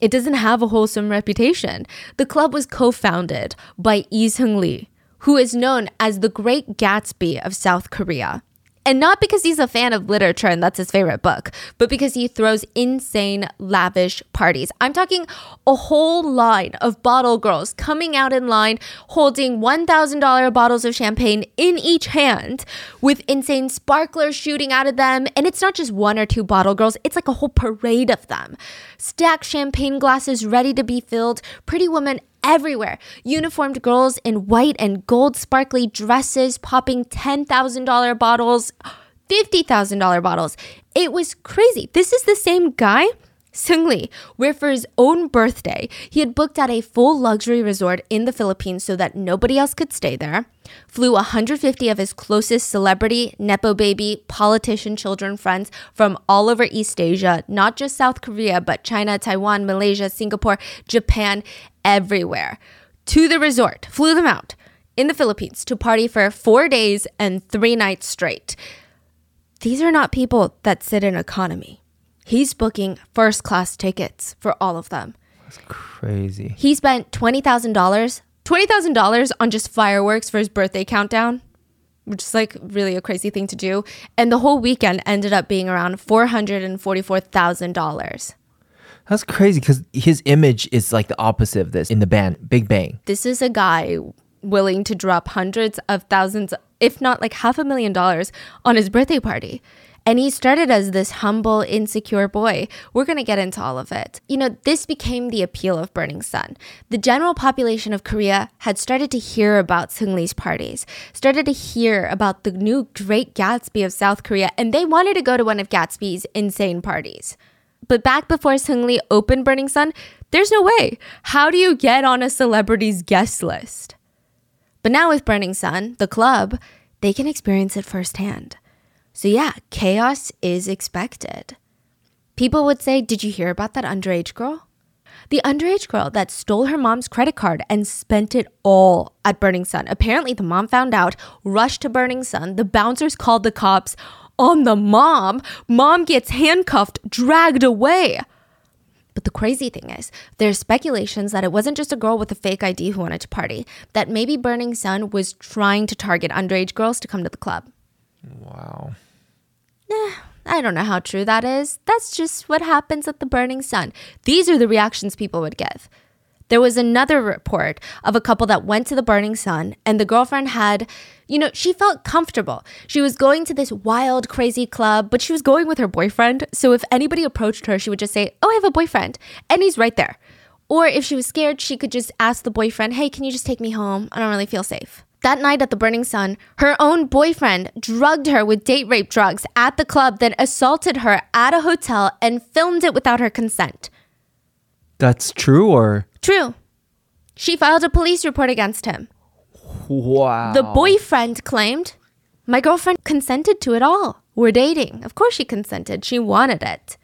It doesn't have a wholesome reputation. The club was co founded by Lee Seungri, who is known as the Great Gatsby of South Korea. And not because he's a fan of literature and that's his favorite book, but because he throws insane, lavish parties. I'm talking a whole line of bottle girls coming out in line holding $1,000 bottles of champagne in each hand with insane sparklers shooting out of them. And it's not just one or two bottle girls, it's like a whole parade of them. Stacked champagne glasses ready to be filled, pretty women everywhere. Uniformed girls in white and gold sparkly dresses popping $10,000 bottles, $50,000 bottles. It was crazy. This is the same guy. Seungri, where for his own birthday, he had booked out a full luxury resort in the Philippines so that nobody else could stay there, flew 150 of his closest celebrity, Nepo baby, politician children friends from all over East Asia, not just South Korea, but China, Taiwan, Malaysia, Singapore, Japan, everywhere, to the resort, flew them out in the Philippines to party for four days and three nights straight. These are not people that sit in economy. He's booking first class tickets for all of them. That's crazy. He spent $20,000, $20,000 on just fireworks for his birthday countdown, which is like really a crazy thing to do. And the whole weekend ended up being around $444,000. That's crazy because his image is like the opposite of this in the band Big Bang. This is a guy willing to drop hundreds of thousands, if not like half a million dollars on his birthday party. And he started as this humble, insecure boy. We're to get into all of it. You know, this became the appeal of Burning Sun. The general population of Korea had started to hear about Seungri's parties, started to hear about the new Great Gatsby of South Korea, and they wanted to go to one of Gatsby's insane parties. But back before Seungri opened Burning Sun, there's no way. How do you get on a celebrity's guest list? But now with Burning Sun, the club, they can experience it firsthand. So, yeah, chaos is expected. People would say, Did you hear about that underage girl? The underage girl that stole her mom's credit card and spent it all at Burning Sun. Apparently, the mom found out, rushed to Burning Sun. The bouncers called the cops on the mom. Mom gets handcuffed, dragged away. But the crazy thing is, there's speculations that it wasn't just a girl with a fake ID who wanted to party, that maybe Burning Sun was trying to target underage girls to come to the club. Wow. I don't know how true that is. That's just what happens at the Burning Sun. These are the reactions people would give. There was another report of a couple that went to the Burning Sun, and the girlfriend had, you know, she felt comfortable. She was going to this wild, crazy club, but she was going with her boyfriend. So if anybody approached her, she would just say, Oh, I have a boyfriend. And he's right there. Or if she was scared, she could just ask the boyfriend, Hey, can you just take me home? I don't really feel safe. That night at the Burning Sun, her own boyfriend drugged her with date rape drugs at the club, then assaulted her at a hotel and filmed it without her consent. That's true or True. She filed a police report against him. wow. The boyfriend claimed, My girlfriend consented to it all. We're dating. Of course she consented. She wanted it.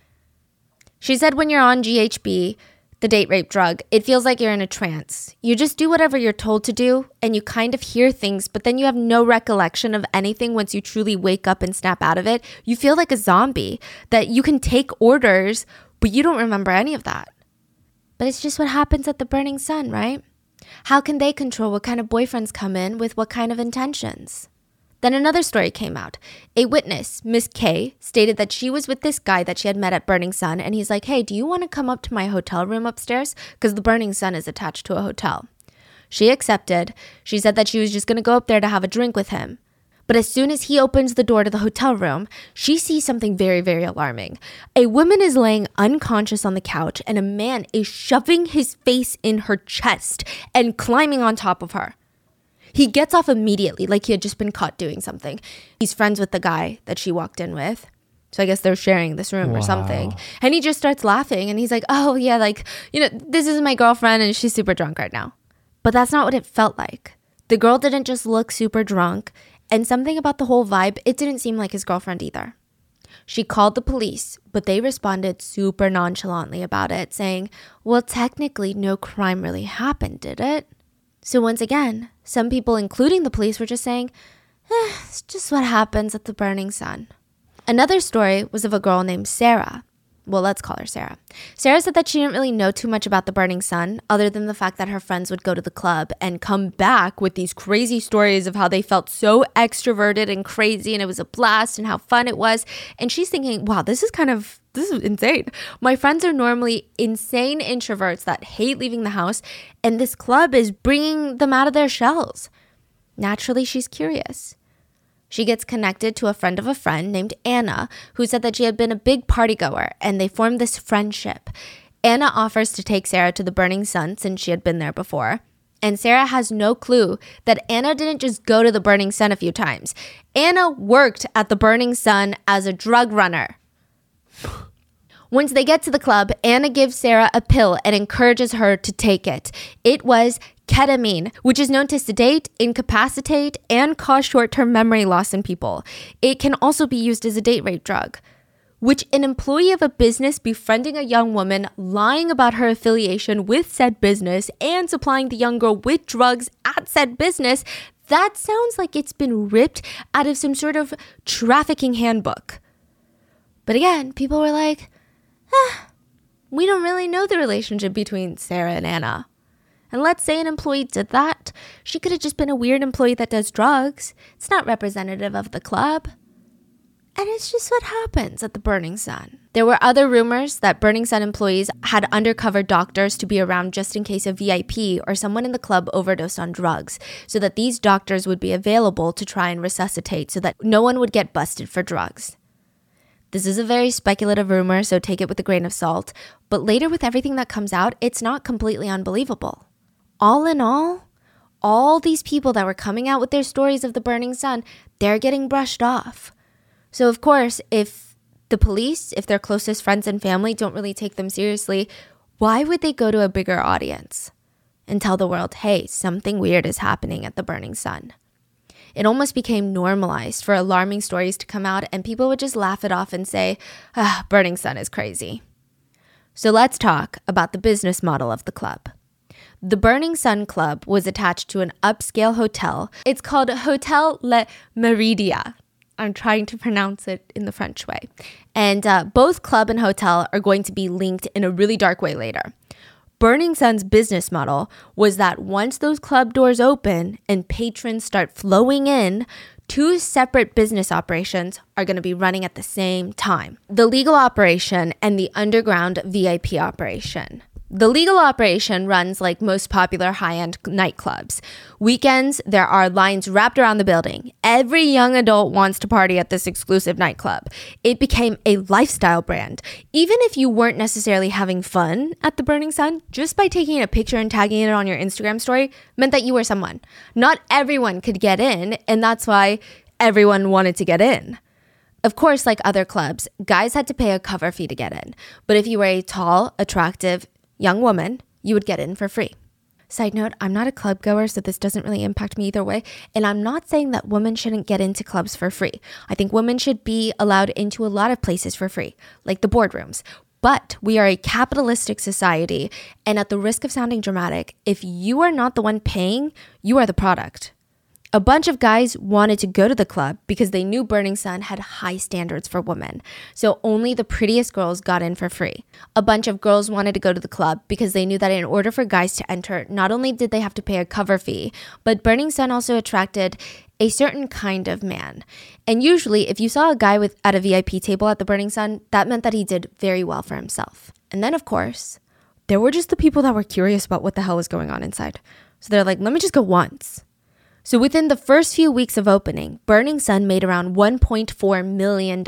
She said when you're on GHB, the date rape drug, it feels like you're in a trance. You just do whatever you're told to do, and you kind of hear things, but then you have no recollection of anything once you truly wake up and snap out of it. You feel like a zombie, that you can take orders, but you don't remember any of that. But it's just what happens at the burning sun, right? How can they control what kind of boyfriends come in with what kind of intentions? Then another story came out. A witness, Miss K, stated that she was with this guy that she had met at Burning Sun, and he's like, Hey, do you want to come up to my hotel room upstairs? Because the Burning Sun is attached to a hotel. She accepted. She said that she was just going to go up there to have a drink with him. But as soon as he opens the door to the hotel room, she sees something very, very alarming. A woman is laying unconscious on the couch, and a man is shoving his face in her chest and climbing on top of her. He gets off immediately, like he had just been caught doing something. He's friends with the guy that she walked in with. So I guess they're sharing this room wow. or something. And he just starts laughing and he's like, oh, yeah, like, you know, this is my girlfriend and she's super drunk right now. But that's not what it felt like. The girl didn't just look super drunk. And something about the whole vibe, it didn't seem like his girlfriend either. She called the police, but they responded super nonchalantly about it, saying, Well, technically, no crime really happened, did it? So, once again, some people, including the police, were just saying, eh, It's just what happens at the Burning Sun. Another story was of a girl named Sarah. Well, let's call her Sarah. Sarah said that she didn't really know too much about the Burning Sun, other than the fact that her friends would go to the club and come back with these crazy stories of how they felt so extroverted and crazy and it was a blast and how fun it was. And she's thinking, wow, this is kind of this is insane. My friends are normally insane introverts that hate leaving the house, and this club is bringing them out of their shells. Naturally, she's curious. She gets connected to a friend of a friend named Anna, who said that she had been a big party goer and they formed this friendship. Anna offers to take Sarah to the Burning Sun since she had been there before. And Sarah has no clue that Anna didn't just go to the Burning Sun a few times. Anna worked at the Burning Sun as a drug runner. *laughs* Once they get to the club, Anna gives Sarah a pill and encourages her to take it. It was ketamine, which is known to sedate, incapacitate, and cause short term memory loss in people. It can also be used as a date rape drug. Which an employee of a business befriending a young woman, lying about her affiliation with said business, and supplying the young girl with drugs at said business, that sounds like it's been ripped out of some sort of trafficking handbook. But again, people were like, we don't really know the relationship between Sarah and Anna. And let's say an employee did that. She could have just been a weird employee that does drugs. It's not representative of the club. And it's just what happens at the Burning Sun. There were other rumors that Burning Sun employees had undercover doctors to be around just in case a VIP or someone in the club overdosed on drugs, so that these doctors would be available to try and resuscitate so that no one would get busted for drugs. This is a very speculative rumor, so take it with a grain of salt, but later with everything that comes out, it's not completely unbelievable all in all, all these people that were coming out with their stories of the burning sun, they're getting brushed off. So, of course, if the police, if their closest friends and family don't really take them seriously, why would they go to a bigger audience and tell the world, hey, something weird is happening at the burning sun? It almost became normalized for alarming stories to come out, and people would just laugh it off and say, ah, Burning Sun is crazy. So let's talk about the business model of the club. The Burning Sun Club was attached to an upscale hotel. It's called Hotel Le Meridien. I'm trying to pronounce it in the French way. And uh, both club and hotel are going to be linked in a really dark way later. Burning Sun's business model was that once those club doors open and patrons start flowing in, two separate business operations are going to be running at the same time the legal operation and the underground VIP operation. The legal operation runs like most popular high end nightclubs. Weekends, there are lines wrapped around the building. Every young adult wants to party at this exclusive nightclub. It became a lifestyle brand. Even if you weren't necessarily having fun at the Burning Sun, just by taking a picture and tagging it on your Instagram story meant that you were someone. Not everyone could get in, and that's why everyone wanted to get in. Of course, like other clubs, guys had to pay a cover fee to get in. But if you were a tall, attractive, young woman, you would get in for free. Side note, I'm not a club goer, so this doesn't really impact me either way. And I'm not saying that women shouldn't get into clubs for free. I think women should be allowed into a lot of places for free, like the boardrooms. But we are a capitalistic society, and at the risk of sounding dramatic, if you are not the one paying, you are the product. A bunch of guys wanted to go to the club because they knew Burning Sun had high standards for women. So only the prettiest girls got in for free. A bunch of girls wanted to go to the club because they knew that in order for guys to enter, not only did they have to pay a cover fee, but Burning Sun also attracted a certain kind of man. And usually, if you saw a guy with at a VIP table at the Burning Sun, that meant that he did very well for himself. And then, of course, There were just the people that were curious about what the hell was going on inside. So they're like, let me just go once. So within the first few weeks of opening, Burning Sun made around $1.4 million.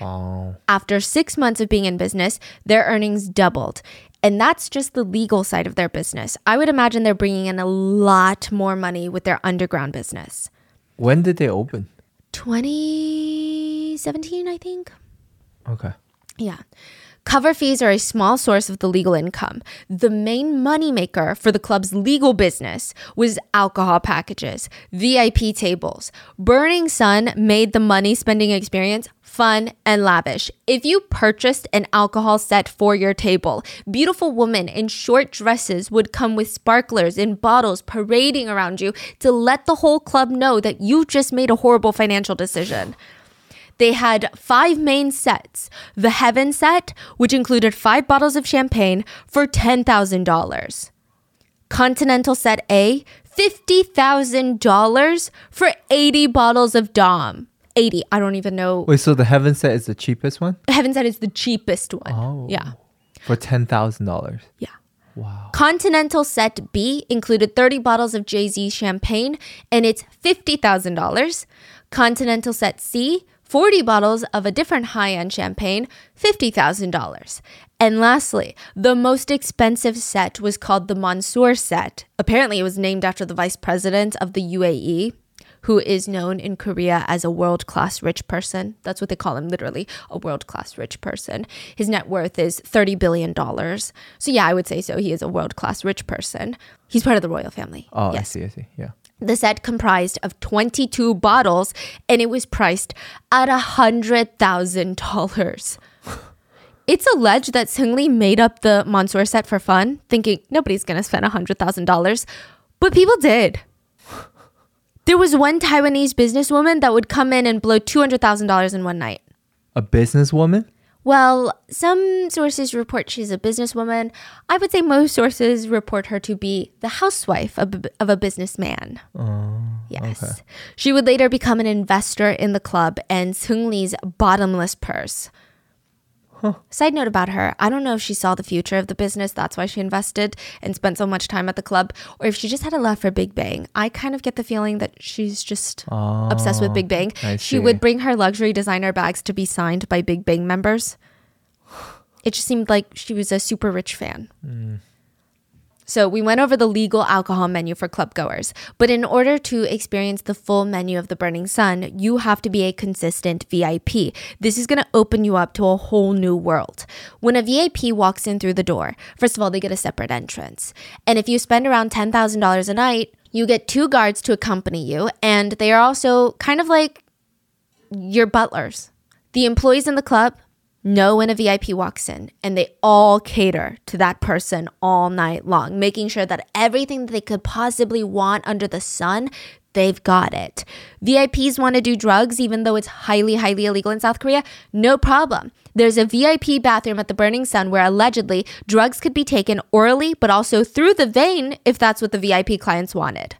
Wow. After six months of being in business, their earnings doubled. And that's just the legal side of their business. I would imagine they're bringing in a lot more money with their underground business. When did they open? 2017, I think. Okay. Yeah. Cover fees are a small source of the legal income. The main moneymaker for the club's legal business was alcohol packages, VIP tables. Burning Sun made the money spending experience fun and lavish. If you purchased an alcohol set for your table, beautiful women in short dresses would come with sparklers in bottles parading around you to let the whole club know that you just made a horrible financial decision. They had five main sets. The Heaven set, which included five bottles of champagne for $10,000. Continental set A, $50,000 for 80 bottles of Dom. 80. I don't even know. Wait, so the heaven set is the cheapest one Heaven set is the cheapest one. Oh. Yeah. for ten thousand dollars. Yeah. Wow. Continental Set B included 30 bottles of Jay Z champagne and it's $50,000. Continental Set C, 40 bottles of a different high end champagne, $50,000. And lastly, the most expensive set was called the Mansour set. Apparently, it was named after the vice president of the UAE. Who is known in Korea as a world class rich person? That's what they call him, literally, a world class rich person. His net worth is $30 billion. So, yeah, I would say so. He is a world class rich person. He's part of the royal family. Oh, I see. I see. Yeah. The set comprised of 22 bottles and it was priced at $100,000. *laughs* It's alleged that Seungri made up the Mansour set for fun, thinking nobody's going to spend $100,000. But people did. *laughs* There was one Taiwanese businesswoman that would come in and blow $200,000 in one night. A businesswoman. Well, some sources report she's a businesswoman. I would say most sources report her to be the housewife of, of a businessman. Oh, yes. She would later become an investor in the club and Seungri's bottomless purse. Side note about her, I don't know if she saw the future of the business, that's why she invested and spent so much time at the club, or if she just had a love for Big Bang. I kind of get the feeling that she's just obsessed with ah, Big Bang. She would bring her luxury designer bags to be signed by Big Bang members. It just seemed like she was a super rich fan. Mm. So we went over the legal alcohol menu for club goers, but in order to experience the full menu of the Burning Sun, you have to be a consistent VIP. This is going to open you up to a whole new world. When a VIP walks in through the door, first of all, they get a separate entrance. And if you spend around $10,000 a night, you get two guards to accompany you, and they are also kind of like your butlers. The employees in the club know when a VIP walks in and they all cater to that person all night long, making sure that everything that they could possibly want under the sun, they've got it. VIPs want to do drugs, even though it's highly, highly illegal in South Korea, no problem. There's a VIP bathroom at the Burning Sun where allegedly drugs could be taken orally, but also through the vein if that's what the VIP clients wanted.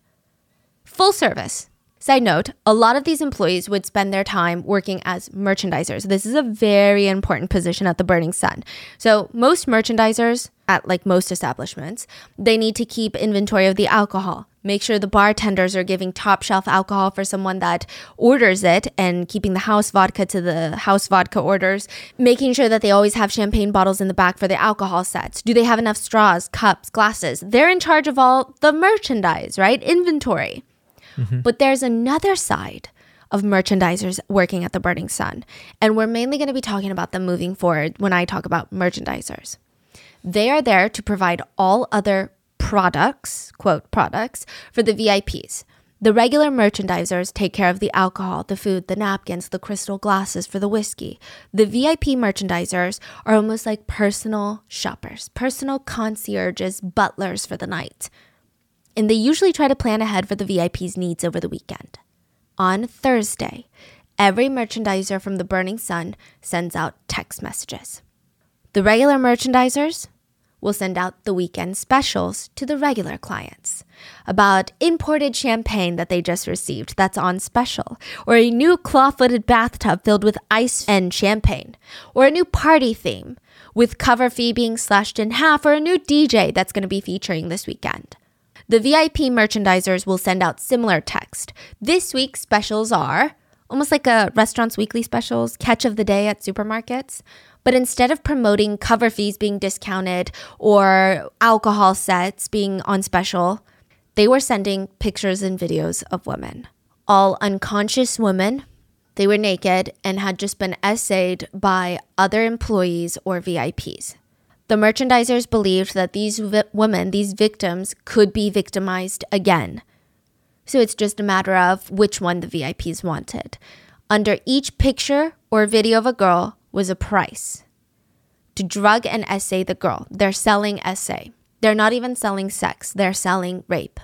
Full service. Side note, a lot of these employees would spend their time working as merchandisers. This is a very important position at the Burning Sun. So, most merchandisers at like most establishments, they need to keep inventory of the alcohol. Make sure the bartenders are giving top shelf alcohol for someone that orders it and keeping the house vodka to the house vodka orders. Making sure that they always have champagne bottles in the back for the alcohol sets. Do they have enough straws, cups, glasses? They're in charge of all the merchandise, right? Inventory. Mm-hmm. But there's another side of merchandisers working at the Burning Sun. And we're mainly going to be talking about them moving forward when I talk about merchandisers. They are there to provide all other products, quote, products, for the VIPs. The regular merchandisers take care of the alcohol, the food, the napkins, the crystal glasses for the whiskey. The VIP merchandisers are almost like personal shoppers, personal concierges, butlers for the night and they usually try to plan ahead for the VIP's needs over the weekend. On Thursday, every merchandiser from the Burning Sun sends out text messages. The regular merchandisers will send out the weekend specials to the regular clients about imported champagne that they just received that's on special, or a new claw footed bathtub filled with ice and champagne, or a new party theme with cover fee being slashed in half, or a new DJ that's going to be featuring this weekend. The VIP merchandisers will send out similar text. This week's specials are almost like a restaurant's weekly specials, catch of the day at supermarkets. But instead of promoting cover fees being discounted or alcohol sets being on special, they were sending pictures and videos of women. All unconscious women. They were naked and had just been essayed by other employees or VIPs. The merchandisers believed that these vi- women, these victims, could be victimized again. So it's just a matter of which one the VIPs wanted. Under each picture or video of a girl was a price. To drug and essay the girl, they're selling essay. They're not even selling sex, they're selling rape.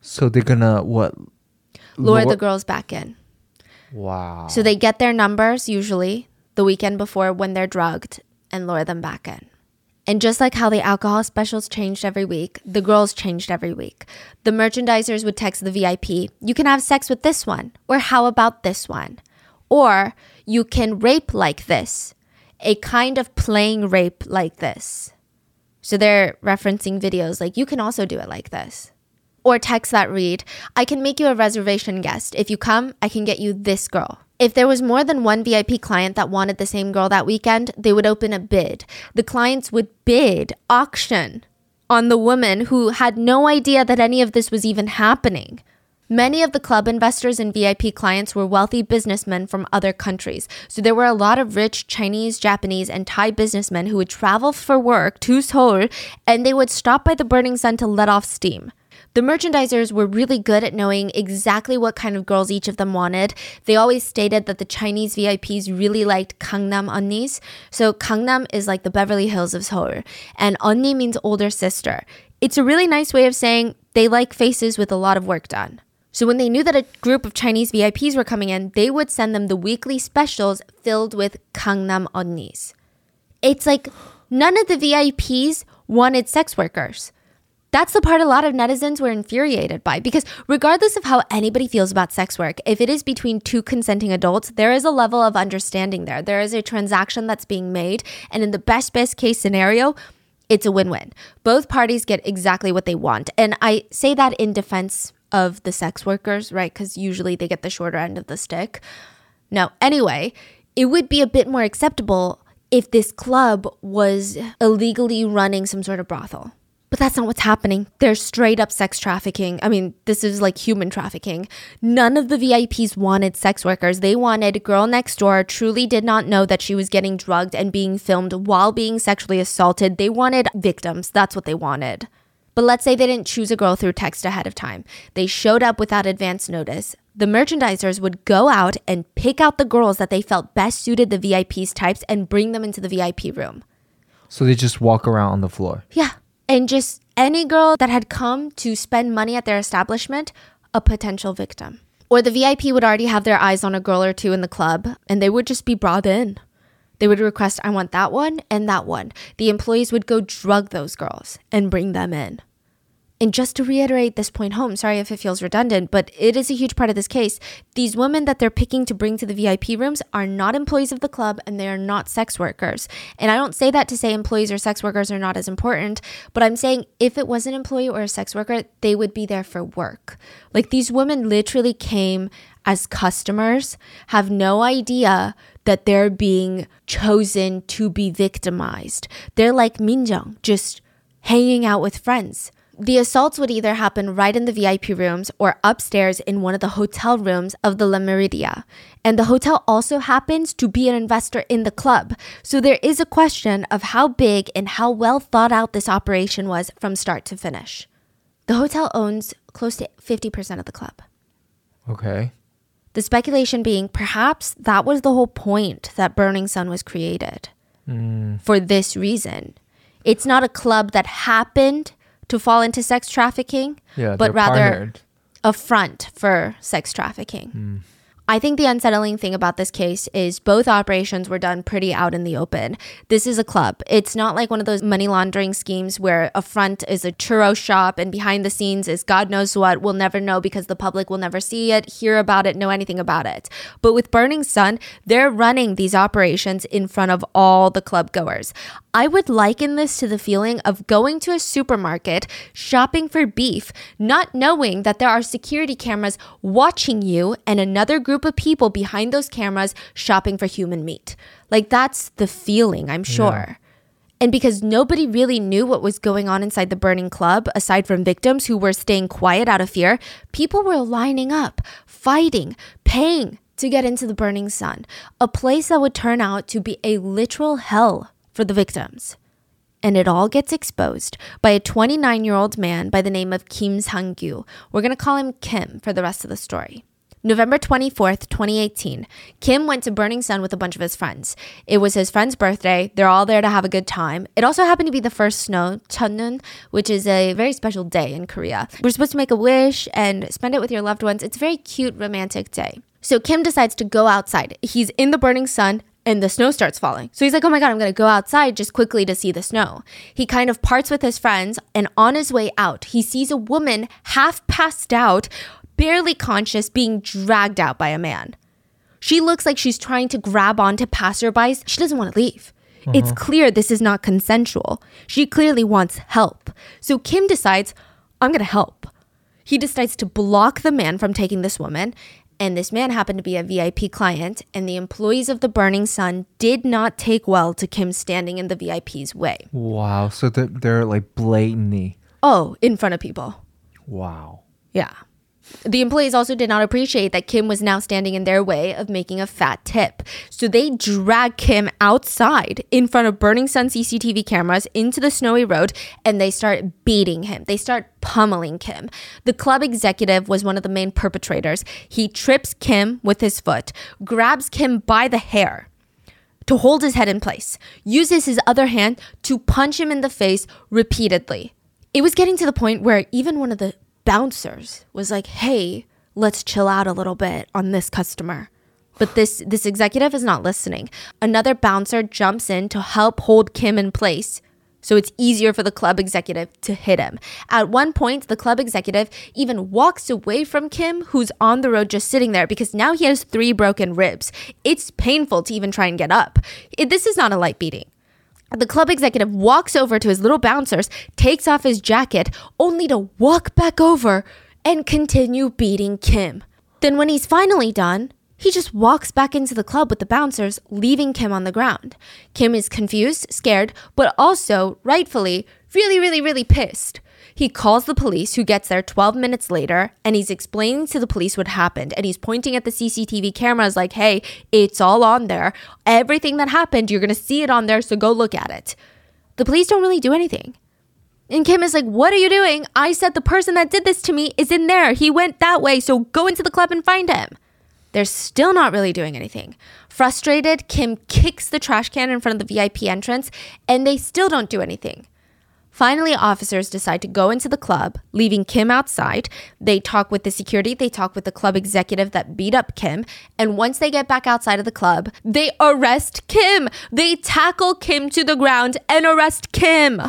So they're gonna what? Lure Lure- the girls back in. Wow. So they get their numbers usually the weekend before when they're drugged and lure them back in. And just like how the alcohol specials changed every week, the girls changed every week. The merchandisers would text the VIP, you can have sex with this one, or how about this one? Or you can rape like this, a kind of playing rape like this. So they're referencing videos like, you can also do it like this. Or text that read, I can make you a reservation guest. If you come, I can get you this girl. If there was more than one VIP client that wanted the same girl that weekend, they would open a bid. The clients would bid, auction on the woman who had no idea that any of this was even happening. Many of the club investors and VIP clients were wealthy businessmen from other countries. So there were a lot of rich Chinese, Japanese, and Thai businessmen who would travel for work to Seoul and they would stop by the Burning Sun to let off steam. The merchandisers were really good at knowing exactly what kind of girls each of them wanted. They always stated that the Chinese VIPs really liked Gangnam Onnis. So Gangnam is like the Beverly Hills of Seoul, and Onni means older sister. It's a really nice way of saying they like faces with a lot of work done. So when they knew that a group of Chinese VIPs were coming in, they would send them the weekly specials filled with Gangnam Onnis. It's like none of the VIPs wanted sex workers. That's the part a lot of netizens were infuriated by because, regardless of how anybody feels about sex work, if it is between two consenting adults, there is a level of understanding there. There is a transaction that's being made, and in the best, best case scenario, it's a win win. Both parties get exactly what they want. And I say that in defense of the sex workers, right? Because usually they get the shorter end of the stick. No, anyway, it would be a bit more acceptable if this club was illegally running some sort of brothel. But that's not what's happening. There's straight up sex trafficking. I mean, this is like human trafficking. None of the VIPs wanted sex workers. They wanted a girl next door, truly did not know that she was getting drugged and being filmed while being sexually assaulted. They wanted victims. That's what they wanted. But let's say they didn't choose a girl through text ahead of time. They showed up without advance notice. The merchandisers would go out and pick out the girls that they felt best suited the VIP's types and bring them into the VIP room. so they just walk around on the floor. Yeah. And just any girl that had come to spend money at their establishment, a potential victim. Or the VIP would already have their eyes on a girl or two in the club and they would just be brought in. They would request, I want that one and that one. The employees would go drug those girls and bring them in. And just to reiterate this point home, sorry if it feels redundant, but it is a huge part of this case. These women that they're picking to bring to the VIP rooms are not employees of the club and they are not sex workers. And I don't say that to say employees or sex workers are not as important, but I'm saying if it was an employee or a sex worker, they would be there for work. Like these women literally came as customers, have no idea that they're being chosen to be victimized. They're like Minjung, just hanging out with friends. The assaults would either happen right in the VIP rooms or upstairs in one of the hotel rooms of the La Meridien. And the hotel also happens to be an investor in the club. So there is a question of how big and how well thought out this operation was from start to finish. The hotel owns close to 50% of the club. Okay. The speculation being perhaps that was the whole point that Burning Sun was created hmm. for this reason. It's not a club that happened to fall into sex trafficking, Yeah. but rather partnered. a front for sex trafficking. Mm. I think the unsettling thing about this case is both operations were done pretty out in the open. This is a club. It's not like one of those money laundering schemes where a front is a churro shop and behind the scenes is God knows what. We'll never know because the public will never see it, hear about it, know anything about it. But with Burning Sun, they're running these operations in front of all the club goers. I would liken this to the feeling of going to a supermarket, shopping for beef, not knowing that there are security cameras watching you and another group of people behind those cameras shopping for human meat. Like that's the feeling, I'm sure. Yeah. And because nobody really knew what was going on inside the burning club, aside from victims who were staying quiet out of fear, people were lining up, fighting, paying to get into the burning sun, a place that would turn out to be a literal hell for the victims. And it all gets exposed by a 29 year old man by the name of Kim Sang-gyu. We're going to call him Kim for the rest of the story. November 24th, 2018, Kim went to Burning Sun with a bunch of his friends. It was his friend's birthday. They're all there to have a good time. It also happened to be the first snow, Cheonnun, which is a very special day in Korea. We're supposed to make a wish and spend it with your loved ones. It's a very cute, romantic day. So Kim decides to go outside. He's in the burning sun and the snow starts falling. So he's like, oh my God, I'm to go outside just quickly to see the snow. He kind of parts with his friends, and on his way out, he sees a woman half passed out, barely conscious, being dragged out by a man. She looks like she's trying to grab onto passerbys. She doesn't want to leave. Uh-huh. It's clear this is not consensual. She clearly wants help. So Kim decides, I'm going to help. He decides to block the man from taking this woman and this man happened to be a VIP client, and the employees of the Burning Sun did not take well to Kim standing in the VIP's way. Wow. So they're, they're like blatantly. Oh, in front of people. Wow. Yeah. The employees also did not appreciate that Kim was now standing in their way of making a fat tip. So they drag Kim outside in front of Burning Sun CCTV cameras into the snowy road and they start beating him. They start pummeling Kim. The club executive was one of the main perpetrators. He trips Kim with his foot, grabs Kim by the hair to hold his head in place, uses his other hand to punch him in the face repeatedly. It was getting to the point where even one of the bouncers was like, "Hey, let's chill out a little bit on this customer." But this this executive is not listening. Another bouncer jumps in to help hold Kim in place. So it's easier for the club executive to hit him. At one point, the club executive even walks away from Kim, who's on the road just sitting there because now he has three broken ribs. It's painful to even try and get up. It, this is not a light beating. The club executive walks over to his little bouncers, takes off his jacket, only to walk back over and continue beating Kim. Then, when he's finally done, he just walks back into the club with the bouncers, leaving Kim on the ground. Kim is confused, scared, but also, rightfully, really, really, really pissed. He calls the police, who gets there 12 minutes later, and he's explaining to the police what happened. And he's pointing at the CCTV cameras, like, hey, it's all on there. Everything that happened, you're going to see it on there, so go look at it. The police don't really do anything. And Kim is like, What are you doing? I said the person that did this to me is in there. He went that way, so go into the club and find him. They're still not really doing anything. Frustrated, Kim kicks the trash can in front of the VIP entrance, and they still don't do anything. Finally, officers decide to go into the club, leaving Kim outside. They talk with the security, they talk with the club executive that beat up Kim, and once they get back outside of the club, they arrest Kim. They tackle Kim to the ground and arrest Kim.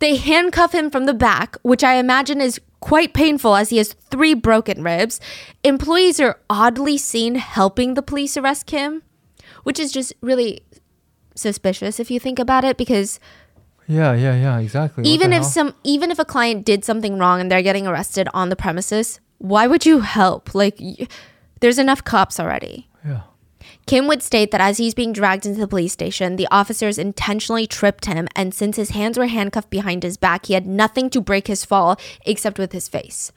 They handcuff him from the back, which I imagine is quite painful as he has three broken ribs. Employees are oddly seen helping the police arrest Kim, which is just really suspicious if you think about it because yeah, yeah, yeah, exactly. Even if some even if a client did something wrong and they're getting arrested on the premises, why would you help? Like y- there's enough cops already. Yeah. Kim would state that as he's being dragged into the police station, the officers intentionally tripped him, and since his hands were handcuffed behind his back, he had nothing to break his fall except with his face.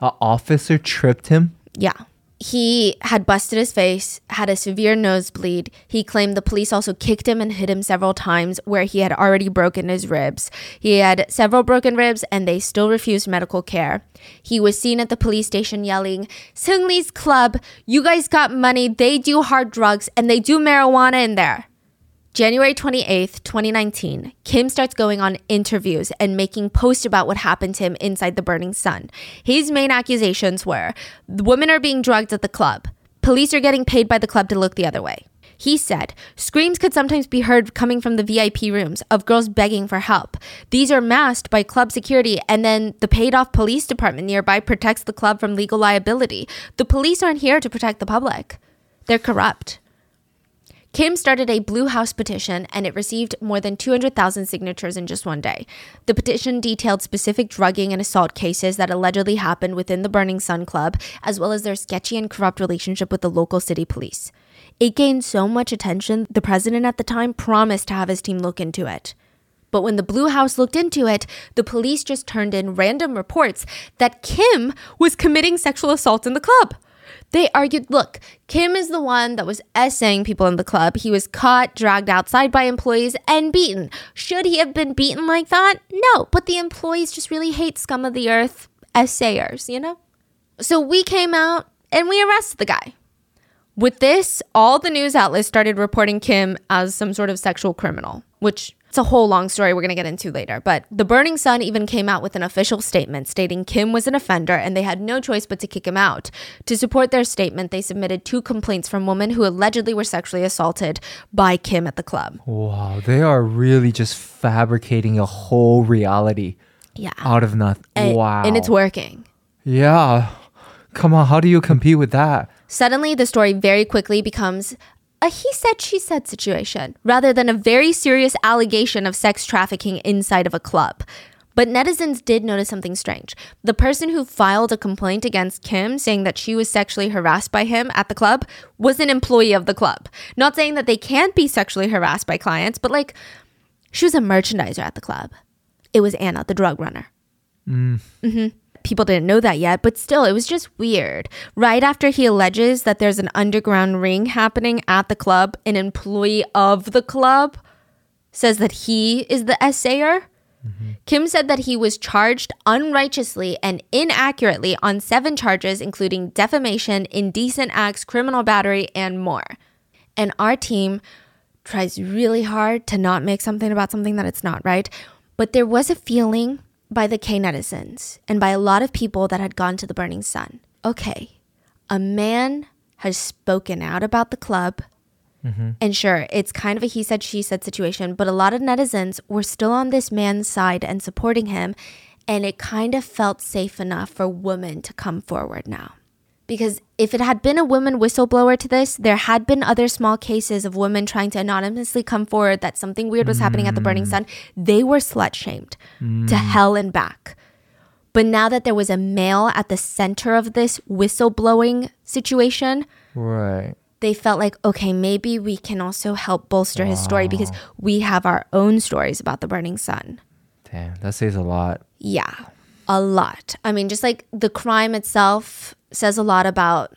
An officer tripped him? Yeah he had busted his face, had a severe nosebleed. He claimed the police also kicked him and hit him several times where he had already broken his ribs. He had several broken ribs and they still refused medical care. He was seen at the police station yelling, Seungri's club, you guys got money, they do hard drugs, and they do marijuana in there. January 28th, 2019, Kim starts going on interviews and making posts about what happened to him inside the burning sun. His main accusations were women are being drugged at the club, Police are getting paid by the club to look the other way. He said, screams could sometimes be heard coming from the VIP rooms of girls begging for help. These are masked by club security, and then the paid off police department nearby protects the club from legal liability. The police aren't here to protect the public, they're corrupt. Kim started a Blue House petition and it received more than 200,000 signatures in just one day. The petition detailed specific drugging and assault cases that allegedly happened within the Burning Sun Club, as well as their sketchy and corrupt relationship with the local city police. It gained so much attention, the president at the time promised to have his team look into it. But when the Blue House looked into it, the police just turned in random reports that Kim was committing sexual assault in the club. They argued, look, Kim is the one that was essaying people in the club. He was caught, dragged outside by employees, and beaten. Should he have been beaten like that? No, but the employees just really hate scum of the earth essayers, you know? So we came out and we arrested the guy. With this, all the news outlets started reporting Kim as some sort of sexual criminal, which it's a whole long story we're going to get into later. But the Burning Sun even came out with an official statement stating Kim was an offender and they had no choice but to kick him out. To support their statement, they submitted two complaints from women who allegedly were sexually assaulted by Kim at the club. Wow, they are really just fabricating a whole reality Yeah. out of nothing. And, wow. and it's working. Yeah. Come on, how do you compete with that? Suddenly, the story very quickly becomes a he said, she said situation rather than a very serious allegation of sex trafficking inside of a club. But netizens did notice something strange. The person who filed a complaint against Kim saying that she was sexually harassed by him at the club was an employee of the club. Not saying that they can't be sexually harassed by clients, but like she was a merchandiser at the club. It was Anna, the drug runner. Mm-hmm. People didn't know that yet, but still, it was just weird. Right after he alleges that there's an underground ring happening at the club, an employee of the club says that he is the assayer. Kim said that he was charged unrighteously and inaccurately on seven charges, including defamation, indecent acts, criminal battery, and more. And our team tries really hard to not make something about something that it's not, right? But there was a feeling by the K netizens and by a lot of people that had gone to the Burning Sun. Okay, a man has spoken out about the club. Mm-hmm. And sure, it's kind of a he said, she said situation, but a lot of netizens were still on this man's side and supporting him. And it kind of felt safe enough for women to come forward now. Because if it had been a woman whistleblower to this, there had been other small cases of women trying to anonymously come forward that something weird was happening at the Burning mm. Sun. They were slut shamed to mm. hell and back. But now that there was a male at the center of this whistleblowing situation, Right. they felt like, okay, maybe we can also help bolster his story because we have our own stories about the Burning Sun. Damn, that says a lot. Yeah, a lot. I mean, just like the crime itself says a lot about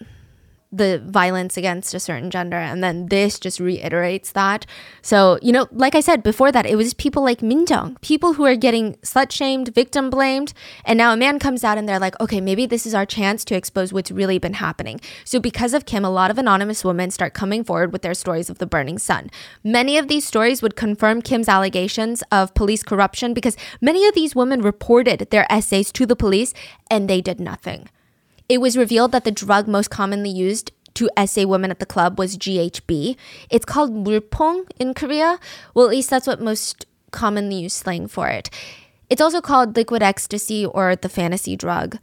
the violence against a certain gender. And then this just reiterates that. So, you know, like I said before that, it was people like Minjung, people who are getting slut shamed, victim blamed. And now a man comes out and they're like, okay, maybe this is our chance to expose what's really been happening. So, because of Kim, a lot of anonymous women start coming forward with their stories of the burning sun. Many of these stories would confirm Kim's allegations of police corruption because many of these women reported their essays to the police and they did nothing. It was revealed that the drug most commonly used to essay women at the club was GHB. It's called 물pong in Korea. Well, at least that's what most commonly used slang for it. It's also called liquid ecstasy or the fantasy drug.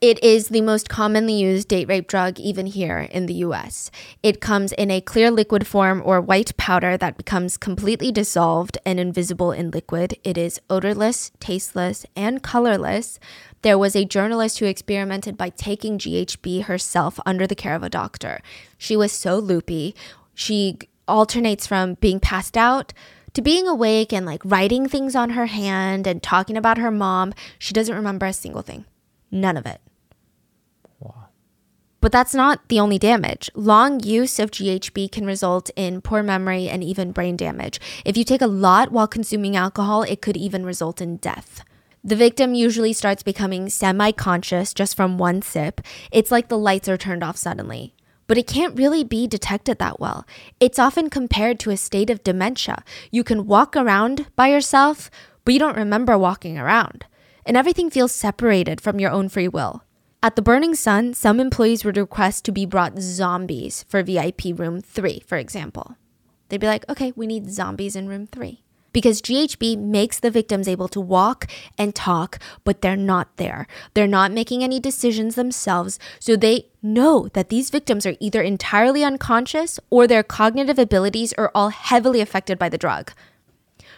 It is the most commonly used date rape drug even here in the US. It comes in a clear liquid form or white powder that becomes completely dissolved and invisible in liquid. It is odorless, tasteless, and colorless. There was a journalist who experimented by taking GHB herself under the care of a doctor. She was so loopy. She alternates from being passed out to being awake and like writing things on her hand and talking about her mom. She doesn't remember a single thing. None of it. Wow. But that's not the only damage. Long use of GHB can result in poor memory and even brain damage. If you take a lot while consuming alcohol, it could even result in death. The victim usually starts becoming semi conscious just from one sip. It's like the lights are turned off suddenly. But it can't really be detected that well. It's often compared to a state of dementia. You can walk around by yourself, but you don't remember walking around. And everything feels separated from your own free will. At the Burning Sun, some employees would request to be brought zombies for VIP room 3, for example. They'd be like, okay, we need zombies in room 3 because GHB makes the victims able to walk and talk, but they're not there. They're not making any decisions themselves, so they know that these victims are either entirely unconscious or their cognitive abilities are all heavily affected by the drug.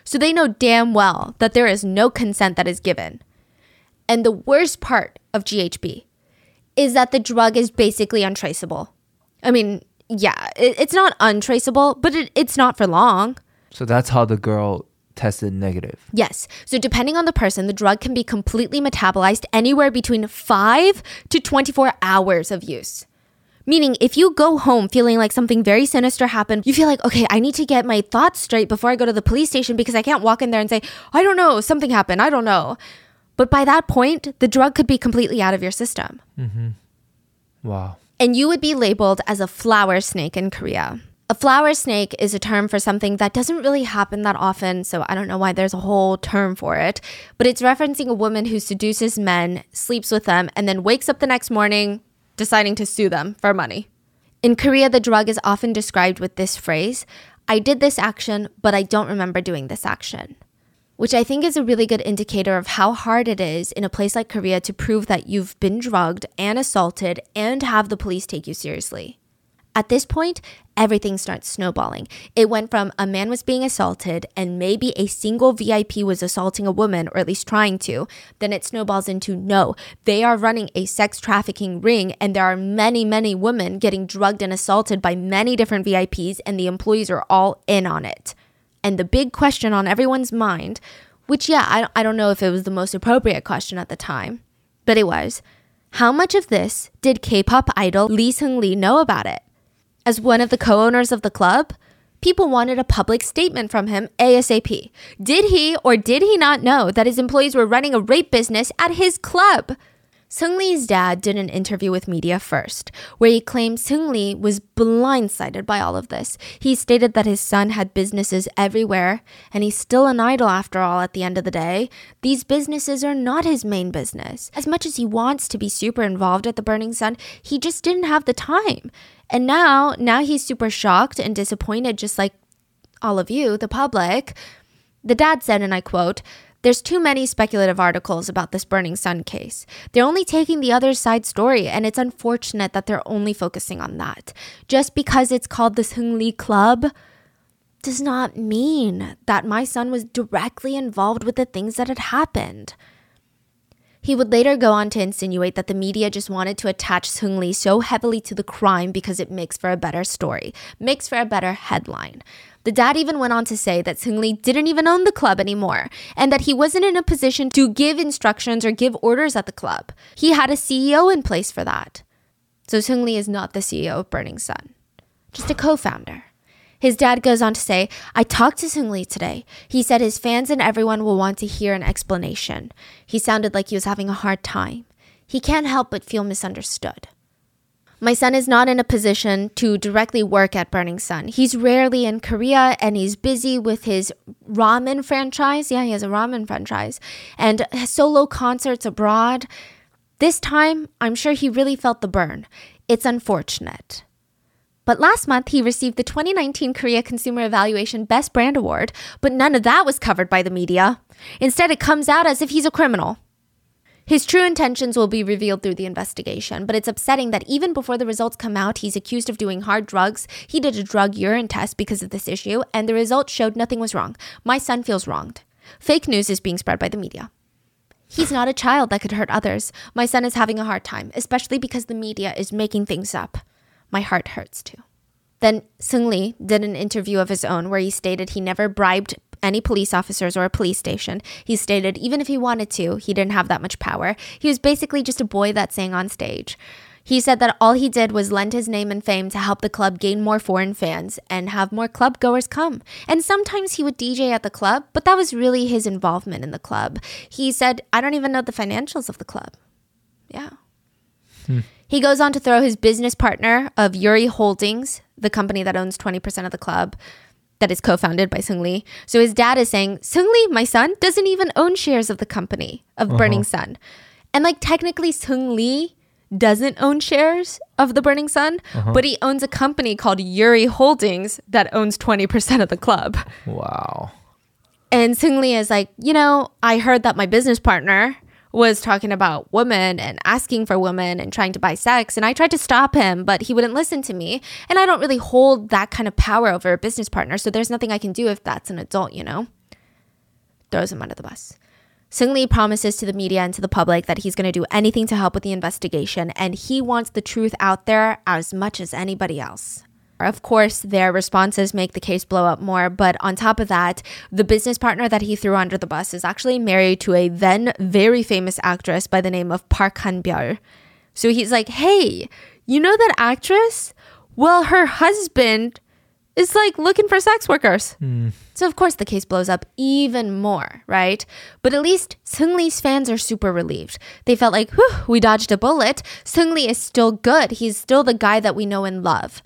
So they know damn well that there is no consent that is given. And the worst part of GHB is that the drug is basically untraceable. I mean, yeah, it, it's not untraceable, but it, it's not for long. So that's how the girl tested negative. Yes. So depending on the person, the drug can be completely metabolized anywhere between 5 to 24 hours of use. Meaning, if you go home feeling like something very sinister happened, you feel like, okay, I need to get my thoughts straight before I go to the police station because I can't walk in there and say, I don't know, something happened, I don't know. But by that point, the drug could be completely out of your system. Mm-hmm. Wow. And you would be labeled as a flower snake in Korea. A flower snake is a term for something that doesn't really happen that often, so I don't know why there's a whole term for it. But it's referencing a woman who seduces men, sleeps with them, and then wakes up the next morning deciding to sue them for money. In Korea, the drug is often described with this phrase I did this action, but I don't remember doing this action. Which I think is a really good indicator of how hard it is in a place like Korea to prove that you've been drugged and assaulted and have the police take you seriously. At this point, everything starts snowballing. It went from a man was being assaulted and maybe a single VIP was assaulting a woman, or at least trying to. Then it snowballs into no, they are running a sex trafficking ring and there are many, many women getting drugged and assaulted by many different VIPs, and the employees are all in on it. And the big question on everyone's mind, which, yeah, I, I don't know if it was the most appropriate question at the time, but it was how much of this did K pop idol Lee Seungri know about it? As one of the co owners of the club, people wanted a public statement from him ASAP. Did he or did he not know that his employees were running a rape business at his club? Seungri's dad did an interview with media first, where he claimed Seungri was blindsided by all of this. He stated that his son had businesses everywhere, and he's still an idol after all at the end of the day. These businesses are not his main business. As much as he wants to be super involved at the Burning Sun, he just didn't have the time. And now, now he's super shocked and disappointed, just like all of you, the public. The dad said, and I quote, there's too many speculative articles about this Burning Sun case. They're only taking the other side story, and it's unfortunate that they're only focusing on that. Just because it's called the Seungri Club does not mean that my son was directly involved with the things that had happened. He would later go on to insinuate that the media just wanted to attach Seungri so heavily to the crime because it makes for a better story, makes for a better headline. The dad even went on to say that Seungri didn't even own the club anymore and that he wasn't in a position to give instructions or give orders at the club. He had a CEO in place for that. So Seungri is not the CEO of Burning Sun, just a co founder. His dad goes on to say, I talked to Seungri today. He said his fans and everyone will want to hear an explanation. He sounded like he was having a hard time. He can't help but feel misunderstood. My son is not in a position to directly work at Burning Sun. He's rarely in Korea and he's busy with his ramen franchise. Yeah, he has a ramen franchise and solo concerts abroad. This time, I'm sure he really felt the burn. It's unfortunate. But last month, he received the 2019 Korea Consumer Evaluation Best Brand Award, but none of that was covered by the media. Instead, it comes out as if he's a criminal. His true intentions will be revealed through the investigation, but it's upsetting that even before the results come out, he's accused of doing hard drugs. He did a drug urine test because of this issue, and the results showed nothing was wrong. My son feels wronged. Fake news is being spread by the media. He's not a child that could hurt others. My son is having a hard time, especially because the media is making things up. My heart hurts too. Then Seungri did an interview of his own where he stated he never bribed any police officers or a police station. He stated even if he wanted to, he didn't have that much power. He was basically just a boy that sang on stage. He said that all he did was lend his name and fame to help the club gain more foreign fans and have more club goers come. And sometimes he would DJ at the club, but that was really his involvement in the club. He said, I don't even know the financials of the club. Yeah. Hmm. He goes on to throw his business partner of Yuri Holdings, the company that owns 20% of the club, that is co-founded by Seungri. So his dad is saying, Seungri, my son, doesn't even own shares of the company of uh-huh. Burning Sun. And like technically Seungri doesn't own shares of the Burning Sun, but he owns a company called Yuri Holdings that owns 20% of the club. Wow. And Seungri is like, you know, I heard that my business partner was talking about women and asking for women and trying to buy sex. And I tried to stop him, but he wouldn't listen to me. And I don't really hold that kind of power over a business partner. So there's nothing I can do if that's an adult, you know? Throws him under the bus. Seungri promises to the media and to the public that he's going to do anything to help with the investigation, and he wants the truth out there as much as anybody else. Of course, their responses make the case blow up more, but on top of that, the business partner that he threw under the bus is actually married to a then very famous actress by the name of Park Han-byul. So he's like, "Hey, you know that actress? Well, her husband is like looking for sex workers." Hmm. So of course the case blows up even more, right? But at least Seungri's fans are super relieved. They felt like, whew, we dodged a bullet. Seungri is still good. He's still the guy that we know and love.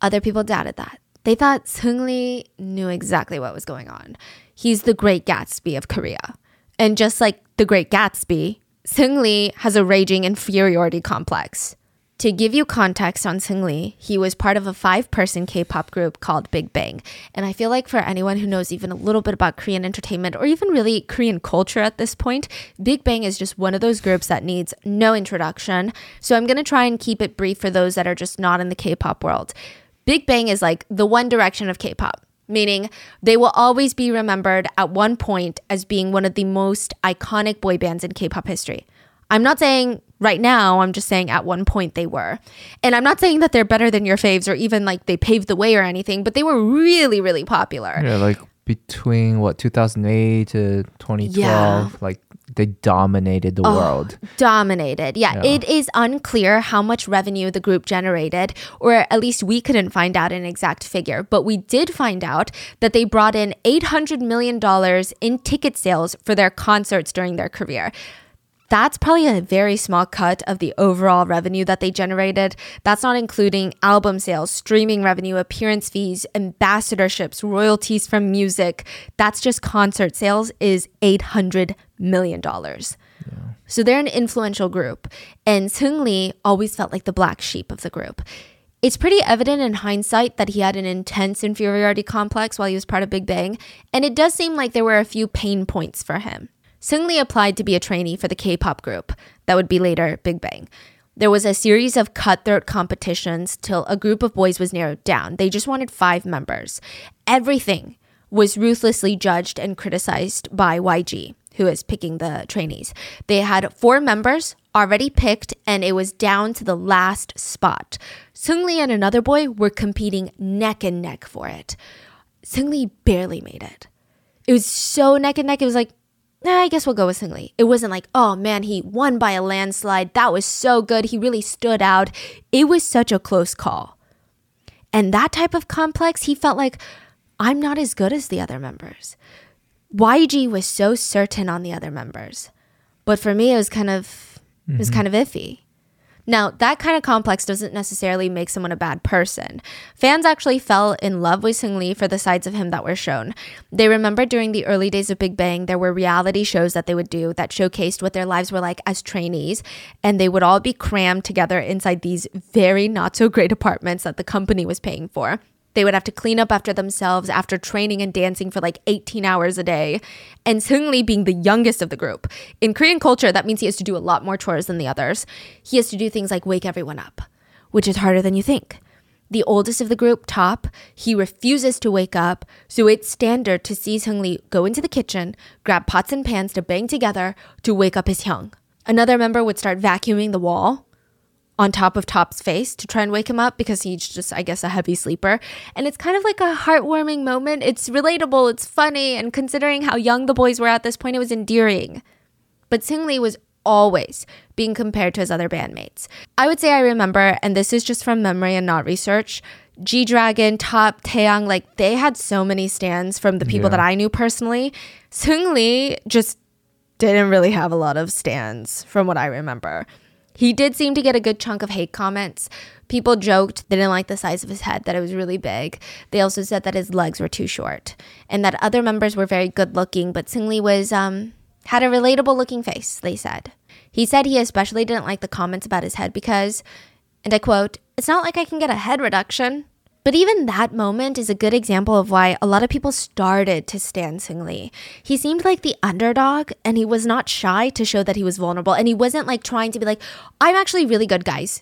Other people doubted that. They thought Seungri knew exactly what was going on. He's the great Gatsby of Korea. And just like the great Gatsby, Seungri has a raging inferiority complex. To give you context on Seungri, he was part of a five person K pop group called Big Bang. And I feel like for anyone who knows even a little bit about Korean entertainment or even really Korean culture at this point, Big Bang is just one of those groups that needs no introduction. So I'm going to try and keep it brief for those that are just not in the K pop world. Big Bang is like the one direction of K pop, meaning they will always be remembered at one point as being one of the most iconic boy bands in K pop history. I'm not saying right now, I'm just saying at one point they were. And I'm not saying that they're better than your faves or even like they paved the way or anything, but they were really, really popular. Yeah, like between what 2008 to 2012, Yeah. like they dominated the world. Dominated. Yeah, Yeah. it is unclear how much revenue the group generated, or at least we couldn't find out an exact figure. But we did find out that they brought in $800 million in ticket sales for their concerts during their career. That's probably a very small cut of the overall revenue that they generated. That's not including album sales, streaming revenue, appearance fees, ambassadorships, royalties from music. That's just concert sales is $800 million. dollars, So they're an influential group. And Seungri always felt like the black sheep of the group. It's pretty evident in hindsight that he had an intense inferiority complex while he was part of Big Bang, and it does seem like there were a few pain points for him. Seungri applied to be a trainee for the K-pop group that would be later Big Bang. There was a series of cutthroat competitions till a group of boys was narrowed down. They just wanted five members. Everything was ruthlessly judged and criticized by YG, who is picking the trainees. They had four members already picked, and it was down to the last spot. Seungri and another boy were competing neck and neck for it. Seungri barely made it. It was so neck and neck. It was like, nah, I guess we'll go with Seungri. It wasn't like, oh man, he won by a landslide. That was so good. He really stood out. It was such a close call. And that type of complex, he felt like, I'm not as good as the other members. YG was so certain on the other members. But for me, it was kind of, it was mm-hmm. kind of iffy. Now, that kind of complex doesn't necessarily make someone a bad person. Fans actually fell in love with Seungri for the sides of him that were shown. They remember during the early days of Big Bang, there were reality shows that they would do that showcased what their lives were like as trainees, and they would all be crammed together inside these very not so great apartments that the company was paying for. They would have to clean up after themselves after training and dancing for like 18 hours a day. And Seungri being the youngest of the group. In Korean culture, that means he has to do a lot more chores than the others. He has to do things like wake everyone up, which is harder than you think. The oldest of the group, Top, he refuses to wake up, so it's standard to see Seungri go into the kitchen, grab pots and pans to bang together to wake up his hyung. Another member would start vacuuming the wall on top of Top's face to try and wake him up because he's just, I guess, a heavy sleeper. And it's kind of like a heartwarming moment. It's relatable, it's funny, and considering how young the boys were at this point, it was endearing. But Seungri was always being compared to his other bandmates. I would say I remember, and this is just from memory and not research. G Dragon, Top, Taeyang, like they had so many stands from the people Yeah. that I knew personally. Seungri just didn't really have a lot of stands from what I remember. He did seem to get a good chunk of hate comments. People joked they didn't like the size of his head, that it was really big. They also said that his legs were too short and that other members were very good looking, but Seungri was um had a relatable looking face, they said. He said he especially didn't like the comments about his head because, and I quote, it's not like I can get a head reduction. But even that moment is a good example of why a lot of people started to stand Seungri. He seemed like the underdog and he was not shy to show that he was vulnerable and he wasn't like trying to be like, I'm actually really good, guys.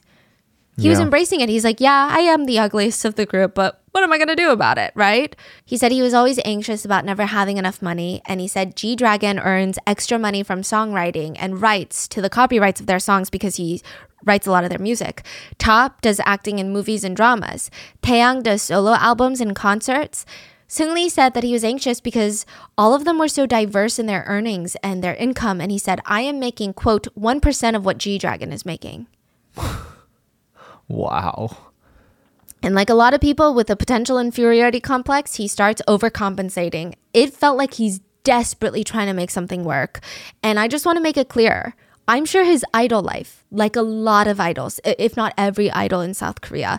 He was embracing it. He's like, Yeah, I am the ugliest of the group, but what am I going to do about it, right? He said he was always anxious about never having enough money. And he said G Dragon earns extra money from songwriting and rights to the copyrights of their songs because he writes a lot of their music. Top does acting in movies and dramas. Taeyang does solo albums and concerts. Seungri said that he was anxious because all of them were so diverse in their earnings and their income. And he said, I am making, quote, 1% of what G Dragon is making. Wow. And like a lot of people with a potential inferiority complex, he starts overcompensating. It felt like he's desperately trying to make something work. And I just want to make it clear I'm sure his idol life, like a lot of idols, if not every idol in South Korea,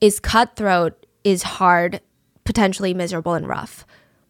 is cutthroat, is hard, potentially miserable, and rough.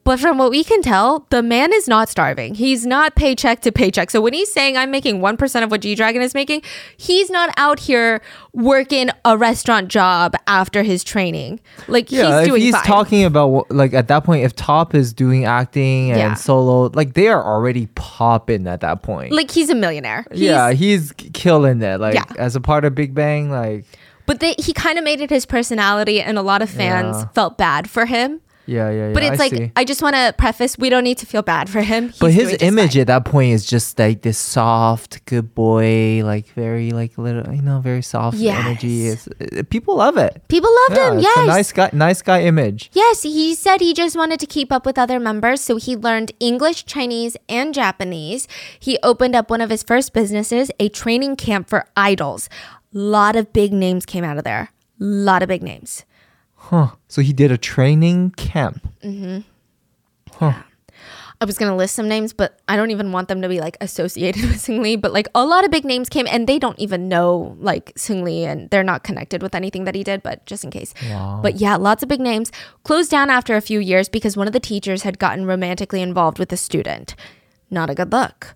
But from what we can tell, the man is not starving. He's not paycheck to paycheck. So when he's saying I'm making 1% of what G Dragon is making, he's not out here working a restaurant job after his training. Like Yeah, he's doing he's fine. talking about what- like at that point, if Top is doing acting and Yeah. solo, like they are already popping at that point. like he's a millionaire. He's, yeah, he's killing it. Like Yeah. as a part of Big Bang, like But they, he kind of made it his personality, and a lot of fans Yeah. felt bad for him. Yeah, yeah, yeah. But it's I like see. I just want to preface: we don't need to feel bad for him. But his image at that point is just like this soft, good boy, like very like little, you know, very soft Yes. energy. It's, uh, people love it. people loved Yeah, him. Yes, a nice guy, nice guy image. Yes, he said he just wanted to keep up with other members, so he learned English, Chinese, and Japanese. He opened up one of his first businesses, a training camp for idols. A lot of big names came out of there. A lot of big names. Huh. So he did a training camp. Mm-hmm. Huh. I was gonna list some names, but I don't even want them to be like associated *laughs* with Seungri. But like a lot of big names came, and they don't even know like Seungri, and they're not connected with anything that he did. But just in case. wow. But yeah, lots of big names closed down after a few years because one of the teachers had gotten romantically involved with a student. Not a good look.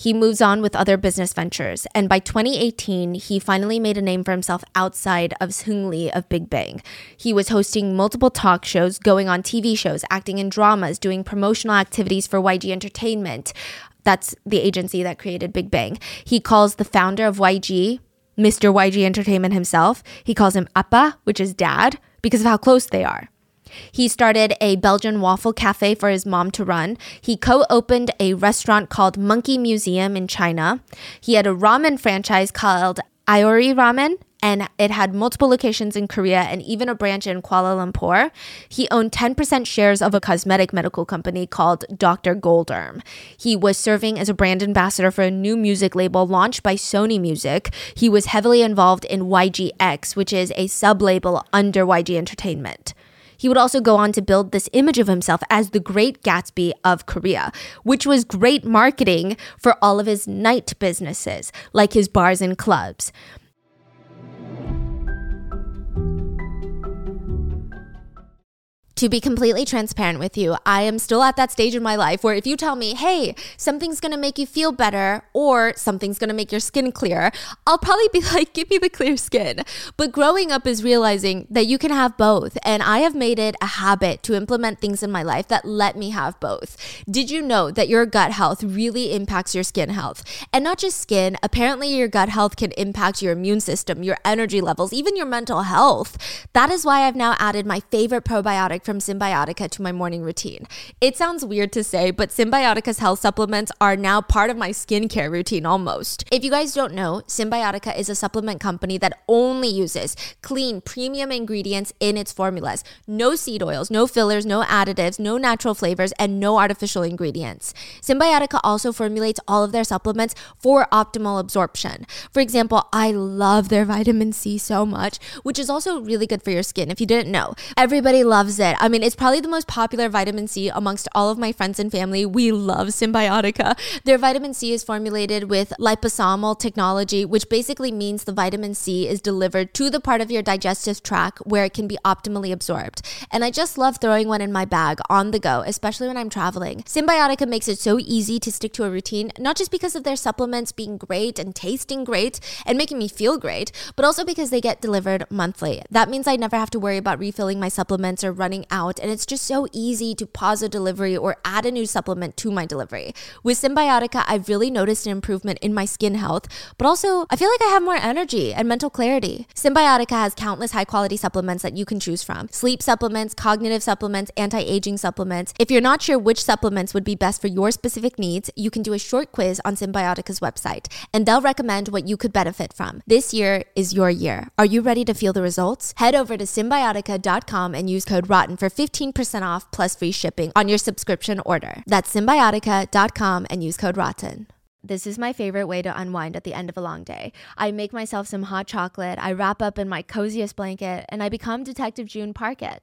He moves on with other business ventures, and by 2018, he finally made a name for himself outside of Seungri of Big Bang. He was hosting multiple talk shows, going on TV shows, acting in dramas, doing promotional activities for YG Entertainment. That's the agency that created Big Bang. He calls the founder of YG Mr. YG Entertainment himself. He calls him Appa, which is dad, because of how close they are. He started a Belgian waffle cafe for his mom to run. He co opened a restaurant called Monkey Museum in China. He had a ramen franchise called Aori Ramen, and it had multiple locations in Korea and even a branch in Kuala Lumpur. He owned 10% shares of a cosmetic medical company called Dr. Golderm. He was serving as a brand ambassador for a new music label launched by Sony Music. He was heavily involved in YGX, which is a sub label under YG Entertainment. He would also go on to build this image of himself as the great Gatsby of Korea, which was great marketing for all of his night businesses, like his bars and clubs. To be completely transparent with you, I am still at that stage in my life where if you tell me, hey, something's gonna make you feel better or something's gonna make your skin clear, I'll probably be *laughs* like, give me the clear skin. But growing up is realizing that you can have both. And I have made it a habit to implement things in my life that let me have both. Did you know that your gut health really impacts your skin health? And not just skin, apparently, your gut health can impact your immune system, your energy levels, even your mental health. That is why I've now added my favorite probiotic from Cymbiotika to my morning routine. It sounds weird to say, but Cymbiotika's health supplements are now part of my skincare routine almost. If you guys don't know, Cymbiotika is a supplement company that only uses clean, premium ingredients in its formulas. No seed oils, no fillers, no additives, no natural flavors, and no artificial ingredients. Cymbiotika also formulates all of their supplements for optimal absorption. For example, I love their vitamin C so much, which is also really good for your skin if you didn't know. Everybody loves it. I mean, it's probably the most popular vitamin C amongst all of my friends and family. We love Cymbiotika. Their vitamin C is formulated with liposomal technology, which basically means the vitamin C is delivered to the part of your digestive tract where it can be optimally absorbed. And I just love throwing one in my bag on the go, especially when I'm traveling. Cymbiotika makes it so easy to stick to a routine, not just because of their supplements being great and tasting great and making me feel great, but also because they get delivered monthly. That means I never have to worry about refilling my supplements or running out, and it's just so easy to pause a delivery or add a new supplement to my delivery. With Cymbiotika, I've really noticed an improvement in my skin health, but also I feel like I have more energy and mental clarity. Cymbiotika has countless high quality supplements that you can choose from sleep supplements, cognitive supplements, anti aging supplements. If you're not sure which supplements would be best for your specific needs, you can do a short quiz on Cymbiotika's website, and they'll recommend what you could benefit from. This year is your year. Are you ready to feel the results? Head over to cymbiotika.com and use code ROTTEN for 15% off plus free shipping on your subscription order. That's cymbiotika.com and use code ROTTEN. This is my favorite way to unwind at the end of a long day. I make myself some hot chocolate, I wrap up in my coziest blanket, and I become Detective June Parker.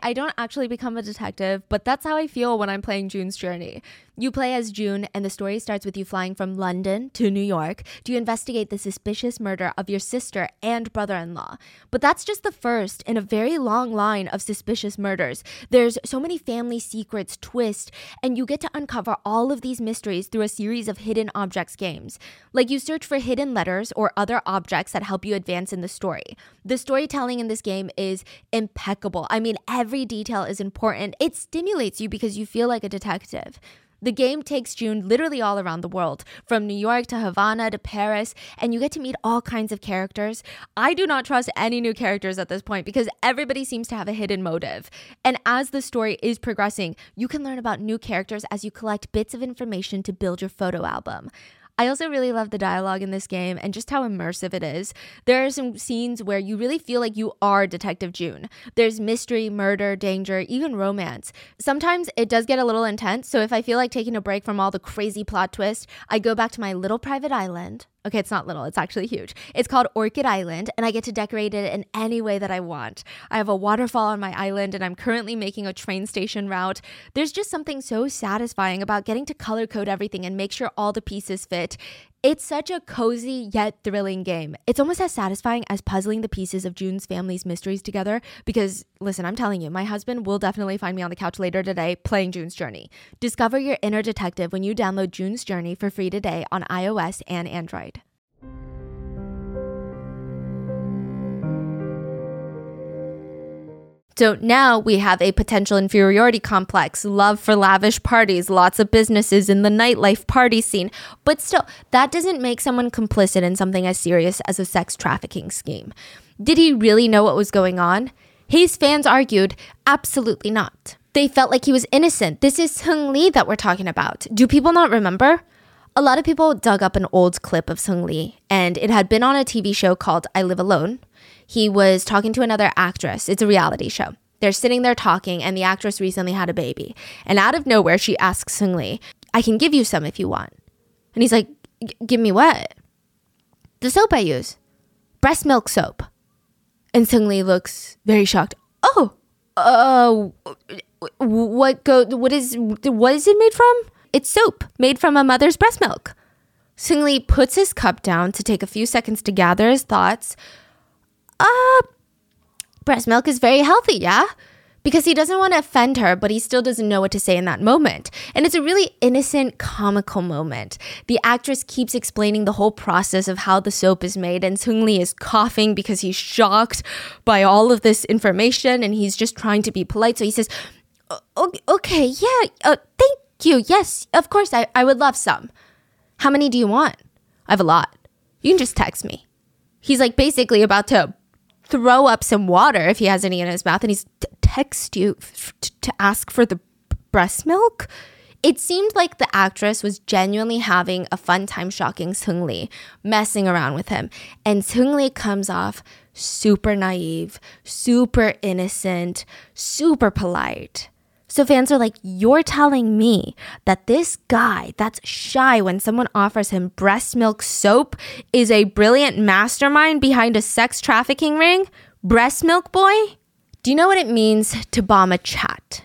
I don't actually become a detective, but that's how I feel when I'm playing June's Journey. You play as June, and the story starts with you flying from London to New York to investigate the suspicious murder of your sister and brother in law. But that's just the first in a very long line of suspicious murders. There's so many family secrets, twists, and you get to uncover all of these mysteries through a series of hidden objects games. Like you search for hidden letters or other objects that help you advance in the story. The storytelling in this game is impeccable. I mean, every detail is important. It stimulates you because you feel like a detective. The game takes June literally all around the world, from New York to Havana to Paris, and you get to meet all kinds of characters. I do not trust any new characters at this point because everybody seems to have a hidden motive. And as the story is progressing, you can learn about new characters as you collect bits of information to build your photo album. I also really love the dialogue in this game and just how immersive it is. There are some scenes where you really feel like you are Detective June. There's mystery, murder, danger, even romance. Sometimes it does get a little intense, so if I feel like taking a break from all the crazy plot twists, I go back to my little private island Okay, it's not little, it's actually huge. It's called Orchid Island, and I get to decorate it in any way that I want. I have a waterfall on my island, and I'm currently making a train station route. There's just something so satisfying about getting to color code everything and make sure all the pieces fit. It's such a cozy yet thrilling game. It's almost as satisfying as puzzling the pieces of June's family's mysteries together because, listen, I'm telling you, my husband will definitely find me on the couch later today playing June's Journey. Discover your inner detective when you download June's Journey for free today on iOS and Android. So now we have a potential inferiority complex, love for lavish parties, lots of businesses in the nightlife party scene. But still, that doesn't make someone complicit in something as serious as a sex trafficking scheme. Did he really know what was going on? His fans argued, absolutely not. They felt like he was innocent. This is Seungri that we're talking about. Do people not remember? A lot of people dug up an old clip of Seungri, and it had been on a TV show called I Live Alone he was talking to another actress. It's a reality show. They're sitting there talking, and the actress recently had a baby. And out of nowhere, she asks Seungri, I can give you some if you want. And he's like, Give me what? The soap I use. Breast milk soap. And Seungri looks very shocked. Oh, uh, what go? What is? What is it made from? It's soap made from a mother's breast milk. Seungri puts his cup down to take a few seconds to gather his thoughts, uh, breast milk is very healthy, yeah? Because he doesn't want to offend her, but he still doesn't know what to say in that moment. And it's a really innocent, comical moment. The actress keeps explaining the whole process of how the soap is made, and Seungri is coughing because he's shocked by all of this information and he's just trying to be polite. So he says, Okay, yeah, uh, thank you. Yes, of course, I, I would love some. How many do you want? I have a lot. You can just text me. He's like basically about to throw up some water if he has any in his mouth and he's t- text you to ask for the breast milk. It seemed like the actress was genuinely having a fun time shocking Seungri, messing around with him. And Seungri comes off super naive, super innocent, super polite. So fans are like, You're telling me that this guy that's shy when someone offers him breast milk soap is a brilliant mastermind behind a sex trafficking ring? Breast milk boy? Do you know what it means to bomb a chat?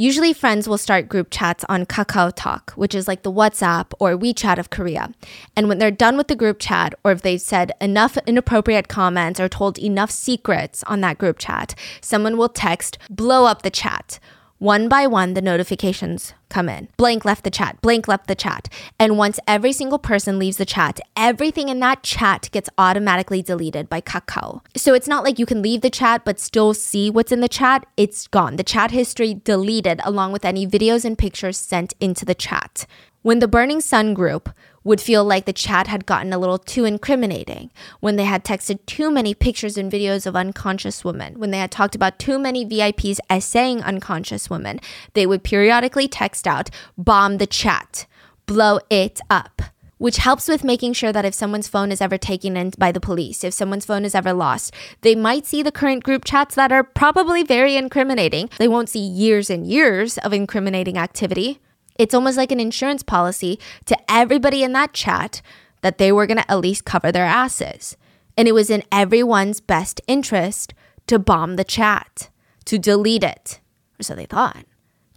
Usually, friends will start group chats on Kakao Talk, which is like the WhatsApp or WeChat of Korea. And when they're done with the group chat, or if they've said enough inappropriate comments or told enough secrets on that group chat, someone will text, blow up the chat. One by one, the notifications come in. Blank left the chat, blank left the chat. And once every single person leaves the chat, everything in that chat gets automatically deleted by Kakao. So it's not like you can leave the chat but still see what's in the chat. It's gone. The chat history deleted along with any videos and pictures sent into the chat. When the Burning Sun group would feel like the chat had gotten a little too incriminating, when they had texted too many pictures and videos of unconscious women, when they had talked about too many VIPs essaying unconscious women, they would periodically text out, bomb the chat, blow it up. Which helps with making sure that if someone's phone is ever taken in by the police, if someone's phone is ever lost, they might see the current group chats that are probably very incriminating. They won't see years and years of incriminating activity. It's almost like an insurance policy to everybody in that chat that they were going to at least cover their asses. And it was in everyone's best interest to bomb the chat, to delete it, or so they thought.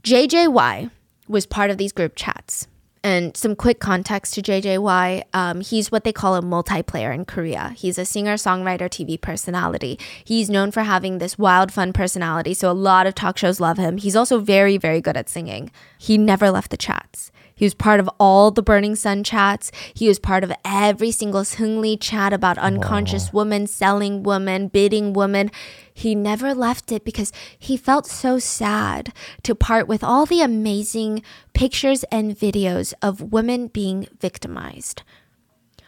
JJY was part of these group chats. And some quick context to JJY um, he's what they call a multiplayer in Korea. He's a singer, songwriter, TV personality. He's known for having this wild, fun personality, so a lot of talk shows love him. He's also very, very good at singing. He never left the chats. He was part of all the Burning Sun chats. He was part of every single Seungri chat about unconscious women, selling women, bidding women. He never left it because he felt so sad to part with all the amazing pictures and videos of women being victimized.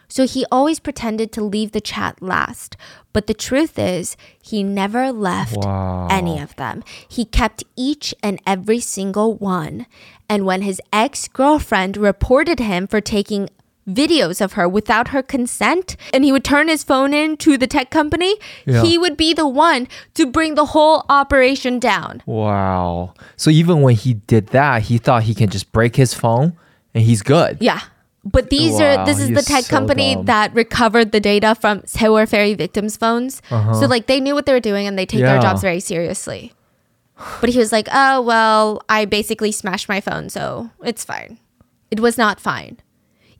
So he always pretended to leave the chat last. But the truth is, he never left Wow. any of them. He kept each and every single one. And when his ex girlfriend reported him for taking videos of her without her consent, and he would turn his phone in to the tech company, Yeah. he would be the one to bring the whole operation down. Wow. So even when he did that, he thought he can just break his phone and he's good. Yeah. But these Wow, are this is the tech so company dumb. that recovered the data from Sewol Ferry victims' phones. So like they knew what they were doing and they take their Uh-huh. Jobs very seriously. But he was like, "Oh, well, I basically smashed my phone, so it's fine." It was not fine.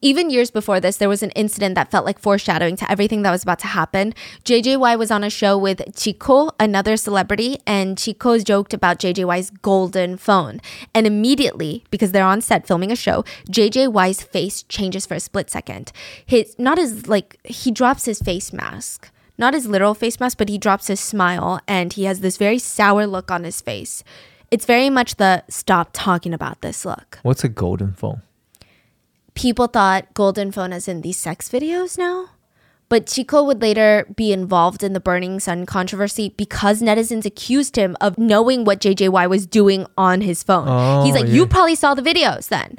Even years before this, there was an incident that felt like foreshadowing to everything that was about to happen. JJY was on a show with Chico, another celebrity, and Chico joked about JJY's golden phone. And immediately, because they're on set filming a show, JJY's face changes for a split second. His not his like he drops his face mask. Not his literal face mask, but he drops his smile and he has this very sour look on his face. It's very much the stop talking about this look What's a golden phone? People thought Golden Phone is in these sex videos now. But Chico would later be involved in the Burning Sun controversy because netizens accused him of knowing what JJY was doing on his phone. Oh, He's like, yeah. You probably saw the videos then.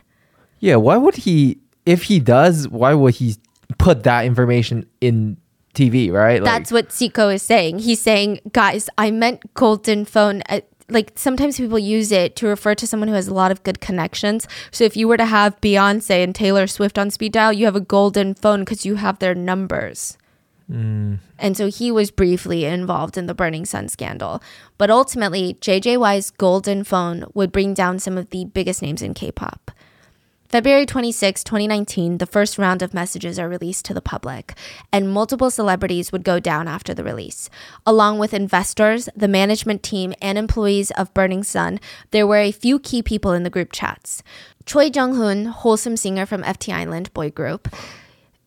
Yeah, why would he if he does, why would he put that information in TV, right? Like, That's what Chico is saying. He's saying, Guys, I meant Golden Phone. Uh, Like sometimes people use it to refer to someone who has a lot of good connections. So if you were to have Beyonce and Taylor Swift on speed dial, you have a golden phone because you have their numbers. Mm. And so he was briefly involved in the Burning Sun scandal. But ultimately, JJY's golden phone would bring down some of the biggest names in K pop. February 26, 2019, the first round of messages are released to the public, and multiple celebrities would go down after the release. Along with investors, the management team, and employees of Burning Sun, there were a few key people in the group chats. Choi Jung Hoon, wholesome singer from FT Island boy group,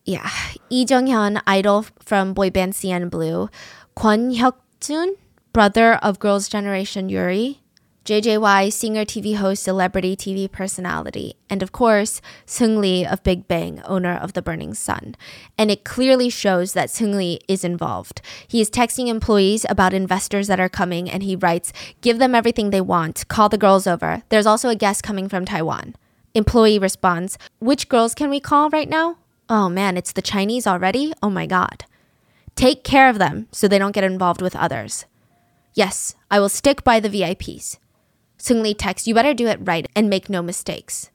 yeah, Lee Jung Hyun, idol from boy band CN Blue, Kwon Hyuk Jun, brother of Girls' Generation Yuri, JJY, singer, TV host, celebrity TV personality, and of course, Seungri of Big Bang, owner of The Burning Sun. And it clearly shows that Seungri is involved. He is texting employees about investors that are coming, and he writes, Give them everything they want, call the girls over. There's also a guest coming from Taiwan. Employee responds, Which girls can we call right now? Oh man, it's the Chinese already? Oh my god. Take care of them so they don't get involved with others. Yes, I will stick by the VIPs. Seungri texts, You better do it right and make no mistakes.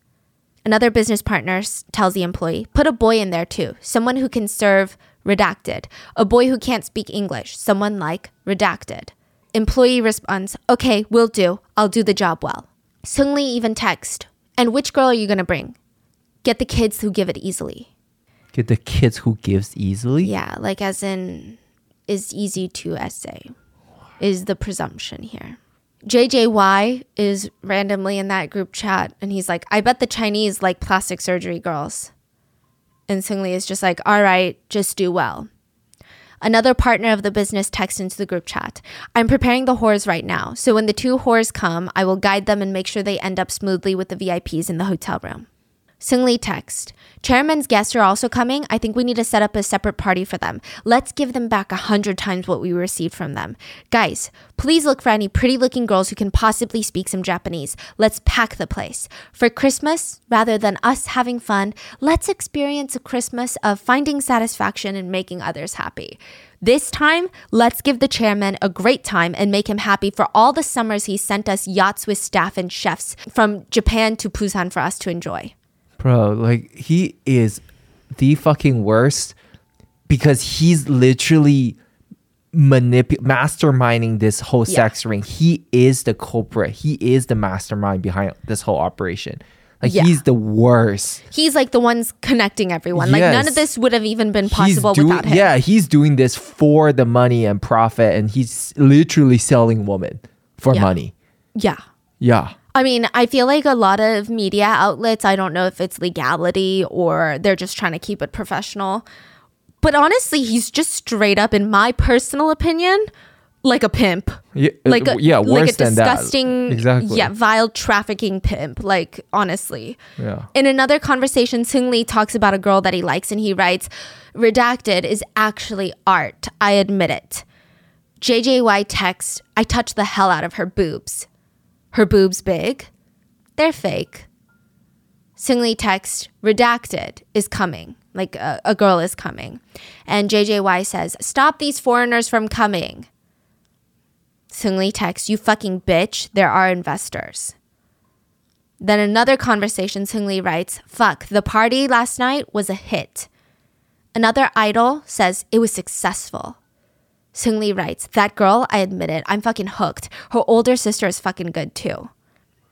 Another business partner tells the employee, Put a boy in there too, someone who can serve redacted, a boy who can't speak English, someone like redacted. Employee responds, okay, will do. I'll do the job well. Seungri even text, and which girl are you gonna bring? Get the kids who give it easily. Get the kids who gives easily. Yeah, like as in is easy to essay is the presumption here. JJY is randomly in that group chat and he's like, I bet the Chinese like plastic surgery girls. And Seungri is just like, all right, just do well. Another partner of the business texts into the group chat. I'm preparing the whores right now. So when the two whores come, I will guide them and make sure they end up smoothly with the VIPs in the hotel room. Seungri text. Chairman's guests are also coming. I think we need to set up a separate party for them. Let's give them back a hundred times what we received from them. Guys, please look for any pretty looking girls who can possibly speak some Japanese. Let's pack the place. For Christmas, rather than us having fun, let's experience a Christmas of finding satisfaction and making others happy. This time, let's give the chairman a great time and make him happy for all the summers he sent us yachts with staff and chefs from Japan to Busan for us to enjoy. Bro, like he is the fucking worst because he's literally manip masterminding this whole Yeah. sex ring. He is the culprit. He is the mastermind behind this whole operation. Like Yeah. he's the worst. He's like the ones connecting everyone. Like none of this would have even been possible doing- without him. Yeah, he's doing this for the money and profit, and he's literally selling women for Yeah. money. Yeah. Yeah. I mean, I feel like a lot of media outlets, I don't know if it's legality or they're just trying to keep it professional. But honestly, he's just straight up, in my personal opinion, like a pimp. Yeah, Like a, yeah, like a disgusting. Exactly. yeah, vile trafficking pimp. Like, honestly. Yeah. In another conversation, Seungri talks about a girl that he likes and he writes, Redacted is actually art. I admit it. JJY text, I touched the hell out of her boobs. Her boobs big? They're fake. Seungri text, Redacted is coming. Like a, a girl is coming. And JJY says, Stop these foreigners from coming. Seungri text, You fucking bitch, there are investors. Then another conversation, Seungri writes, Fuck, the party last night was a hit. Another idol says it was successful. Seungri writes, That girl, I admit it, I'm fucking hooked. Her older sister is fucking good too.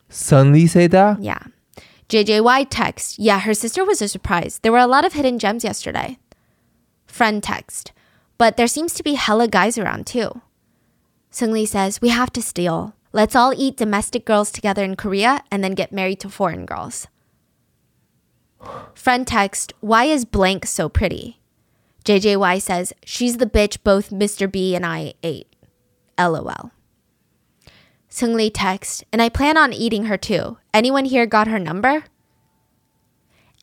Suddenly say that? Yeah. JJY text, Yeah, her sister was a surprise. There were a lot of hidden gems yesterday. Friend text, But there seems to be hella guys around too. Seungri says, We have to steal. Let's all eat domestic girls together in Korea and then get married to foreign girls. Friend text, Why is blank so pretty? JJY says, She's the bitch both Mr. B and I ate. LOL. Seungri text, And I plan on eating her too. Anyone here got her number?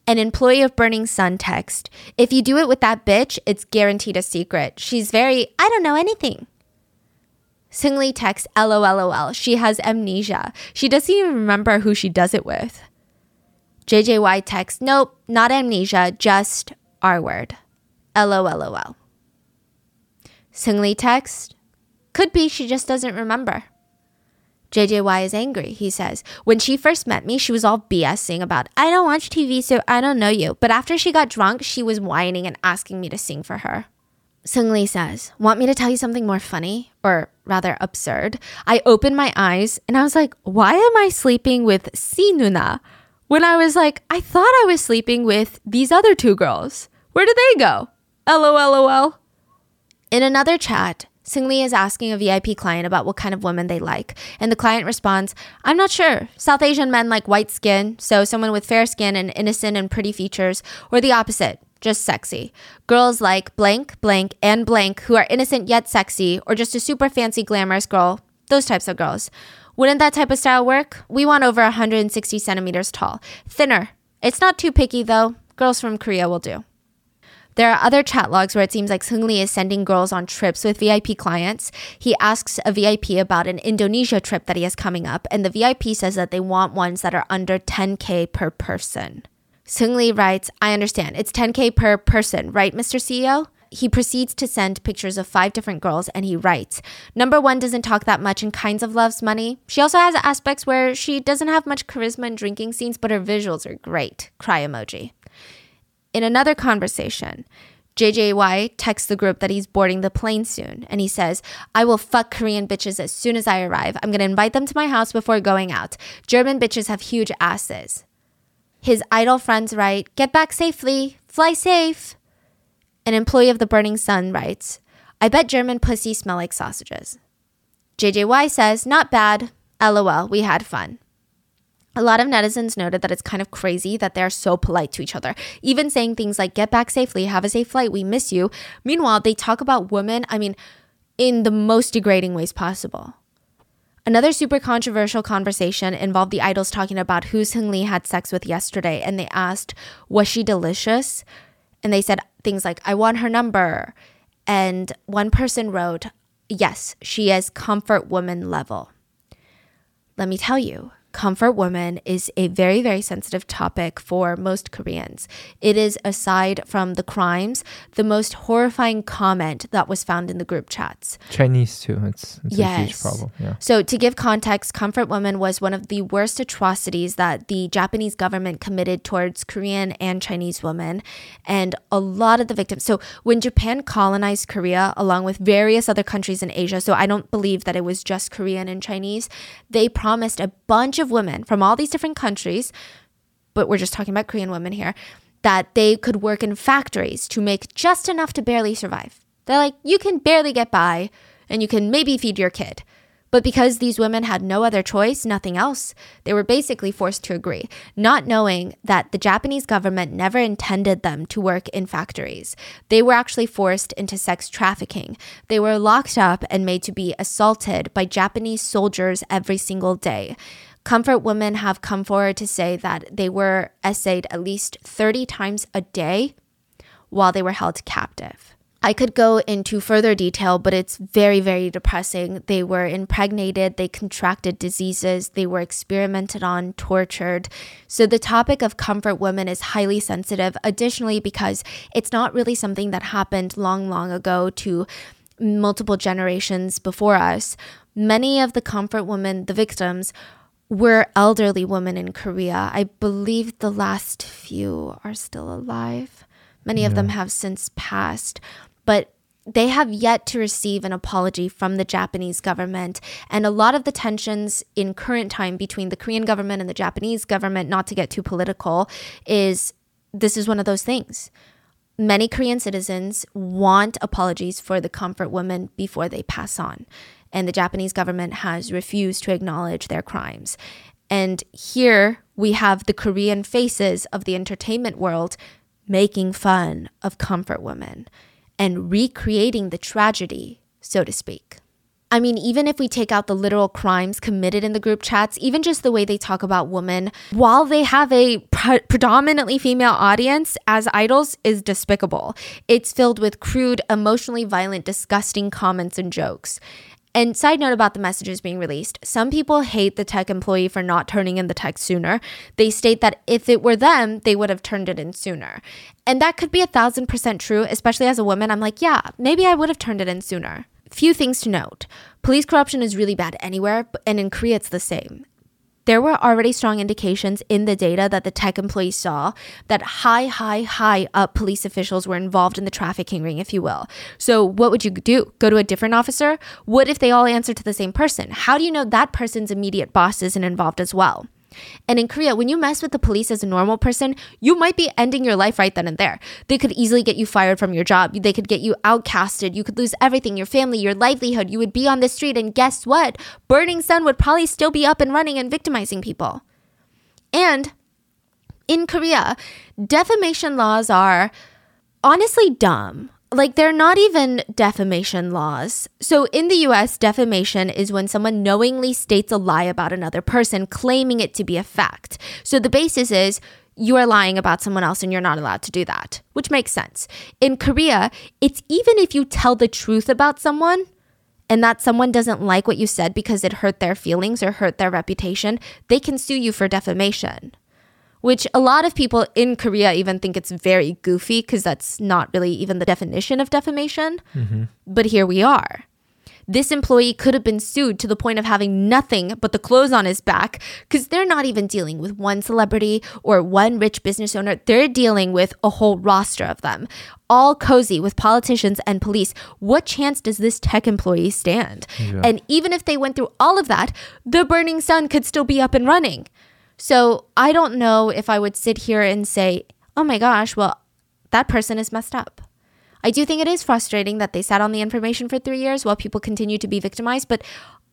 An employee of Burning Sun text, If you do it with that bitch, it's guaranteed a secret. She's very, I don't know anything. Seungri texts, LOLOL. She has amnesia. She doesn't even remember who she does it with. JJY texts, Nope, not amnesia, just R word. LOLOL. Seungri text, Could be she just doesn't remember. JJY is angry. He says, When she first met me, she was all BSing about, I don't watch TV, so I don't know you. But after she got drunk, she was whining and asking me to sing for her. Seungri says, Want me to tell you something more funny? Or rather absurd? I opened my eyes and I was like, Why am I sleeping with Si Nuna? When I was like, I thought I was sleeping with these other two girls. Where did they go? LOLOL. In another chat, Seungri is asking a VIP client about what kind of women they like, and the client responds, I'm not sure. South Asian men like white skin, so someone with fair skin and innocent and pretty features, or the opposite, just sexy. Girls like blank, blank, and blank who are innocent yet sexy, or just a super fancy, glamorous girl. Those types of girls. Wouldn't that type of style work? We want over 160 centimeters tall. Thinner. It's not too picky though. Girls from Korea will do. There are other chat logs where it seems like Seungri is sending girls on trips with VIP clients. He asks a VIP about an Indonesia trip that he has coming up, and the VIP says that they want ones that are under 10K per person. Seungri writes, I understand. It's 10K per person, right, Mr. CEO? He proceeds to send pictures of five different girls and he writes, Number one doesn't talk that much and kinds of loves money. She also has aspects where she doesn't have much charisma in drinking scenes, but her visuals are great. Cry emoji. In another conversation, JJY texts the group that he's boarding the plane soon, and he says, I will fuck Korean bitches as soon as I arrive. I'm gonna invite them to my house before going out. German bitches have huge asses. His idol friends write, Get back safely, fly safe. An employee of the Burning Sun writes, I bet German pussy smell like sausages. JJY says, Not bad. LOL, we had fun. A lot of netizens noted that it's kind of crazy that they're so polite to each other, even saying things like, get back safely, have a safe flight, we miss you. Meanwhile, they talk about women, I mean, in the most degrading ways possible. Another super controversial conversation involved the idols talking about who Seungri had sex with yesterday, and they asked, Was she delicious? And they said things like, I want her number. And one person wrote, Yes, she is comfort woman level. Let me tell you, comfort woman is a very, very sensitive topic for most Koreans. It is, aside from the crimes, the most horrifying comment that was found in the group chats. Chinese too. It's, it's a huge problem. Yeah. So, to give context, Comfort Woman was one of the worst atrocities that the Japanese government committed towards Korean and Chinese women. And a lot of the victims. So, when Japan colonized Korea, along with various other countries in Asia, so I don't believe that it was just Korean and Chinese, they promised a bunch of women from all these different countries, but we're just talking about Korean women here, that they could work in factories to make just enough to barely survive. They're like, you can barely get by and you can maybe feed your kid. But because these women had no other choice, nothing else, they were basically forced to agree, not knowing that the Japanese government never intended them to work in factories. They were actually forced into sex trafficking. They were locked up and made to be assaulted by Japanese soldiers every single day. Comfort women have come forward to say that they were essayed at least 30 times a day while they were held captive. I could go into further detail, but it's very, very depressing. They were impregnated, they contracted diseases, they were experimented on, tortured. So the topic of comfort women is highly sensitive, additionally, because it's not really something that happened long, long ago to multiple generations before us. Many of the comfort women, the victims, were elderly women in Korea. I believe the last few are still alive. Many of them have since passed, but they have yet to receive an apology from the Japanese government. And a lot of the tensions in current time between the Korean government and the Japanese government, not to get too political, is this is one of those things. Many Korean citizens want apologies for the comfort women before they pass on. And the Japanese government has refused to acknowledge their crimes. And here we have the Korean faces of the entertainment world making fun of comfort women and recreating the tragedy, so to speak. I mean, even if we take out the literal crimes committed in the group chats, even just the way they talk about women, while they have a pre- predominantly female audience as idols, is despicable. It's filled with crude, emotionally violent, disgusting comments and jokes. And side note about the messages being released some people hate the tech employee for not turning in the text sooner. They state that if it were them, they would have turned it in sooner. And that could be a thousand percent true, especially as a woman. I'm like, yeah, maybe I would have turned it in sooner. Few things to note police corruption is really bad anywhere, and in Korea it's the same. There were already strong indications in the data that the tech employees saw that high, high, high up police officials were involved in the trafficking ring, if you will. So, what would you do? Go to a different officer? What if they all answer to the same person? How do you know that person's immediate boss isn't involved as well? And in Korea, when you mess with the police as a normal person, you might be ending your life right then and there. They could easily get you fired from your job. They could get you outcasted. You could lose everything your family, your livelihood. You would be on the street. And guess what? Burning Sun would probably still be up and running and victimizing people. And in Korea, defamation laws are honestly dumb. Like, they're not even defamation laws. So, in the US, defamation is when someone knowingly states a lie about another person, claiming it to be a fact. So, the basis is you are lying about someone else and you're not allowed to do that, which makes sense. In Korea, it's even if you tell the truth about someone, and that someone doesn't like what you said because it hurt their feelings or hurt their reputation, they can sue you for defamation. Which a lot of people in Korea even think it's very goofy because that's not really even the definition of defamation. Mm-hmm. But here we are. this employee could have been sued to the point of having nothing but the clothes on his back because they're not even dealing with one celebrity or one rich business owner. They're dealing with a whole roster of them, all cozy with politicians and police. What chance does this tech employee stand? Yeah. And even if they went through all of that, the burning sun could still be up and running. So I don't know if I would sit here and say, oh my gosh, well, that person is messed up. I do think it is frustrating that they sat on the information for three years while people continue to be victimized, but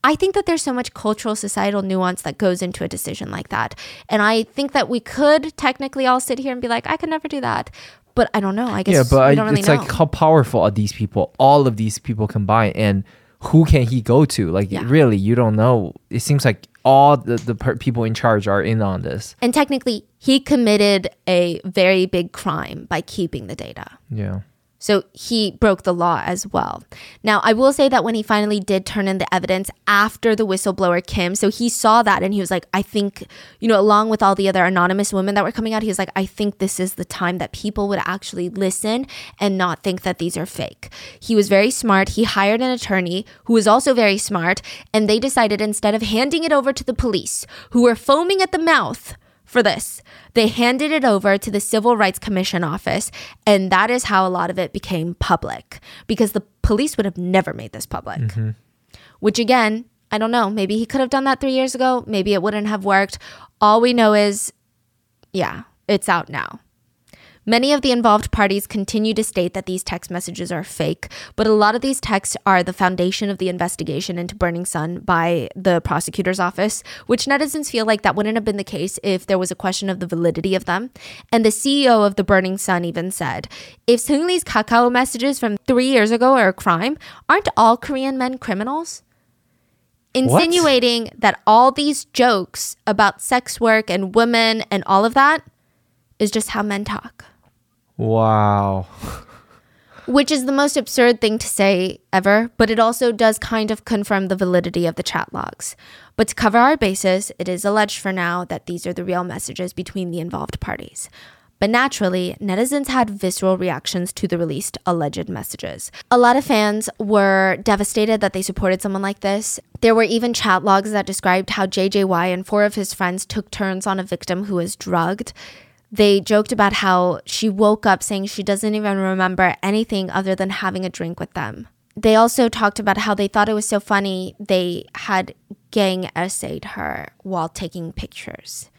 I think that there's so much cultural, societal nuance that goes into a decision like that. And I think that we could technically all sit here and be like, I could never do that. But I don't know. I guess yeah, but we I- don't really it's know. like how powerful are these people? All of these people combined, and who can he go to? Like, Yeah. really, you don't know. It seems like all the, the per- people in charge are in on this. and technically, he committed a very big crime by keeping the data. Yeah. So he broke the law as well. Now, I will say that when he finally did turn in the evidence after the whistleblower Kim, so he saw that and he was like, I think, you know, along with all the other anonymous women that were coming out, he was like, I think this is the time that people would actually listen and not think that these are fake. He was very smart. He hired an attorney who was also very smart, and they decided instead of handing it over to the police, who were foaming at the mouth, for this. They handed it over to the Civil Rights Commission office, and that is how a lot of it became public because the police would have never made this public. Mm-hmm. Which, again, I don't know. Maybe he could have done that three years ago. Maybe it wouldn't have worked. All we know is, yeah, it's out now. Many of the involved parties continue to state that these text messages are fake, but a lot of these texts are the foundation of the investigation into Burning Sun by the prosecutor's office, which netizens feel like that wouldn't have been the case if there was a question of the validity of them. And the CEO of the Burning Sun even said, if Seungri's Kakao messages from three years ago are a crime, aren't all Korean men criminals? Insinuating that all these jokes about sex work and women and all of that is just how men talk Wow. which is the most absurd thing to say ever, but it also does kind of confirm the validity of the chat logs. But to cover our bases, it is alleged for now that these are the real messages between the involved parties. But naturally, netizens had visceral reactions to the released alleged messages. A lot of fans were devastated that they supported someone like this. There were even chat logs that described how JJY and four of his friends took turns on a victim who was drugged. They joked about how she woke up saying she doesn't even remember anything other than having a drink with them. They also talked about how they thought it was so funny they had gang essayed her while taking pictures.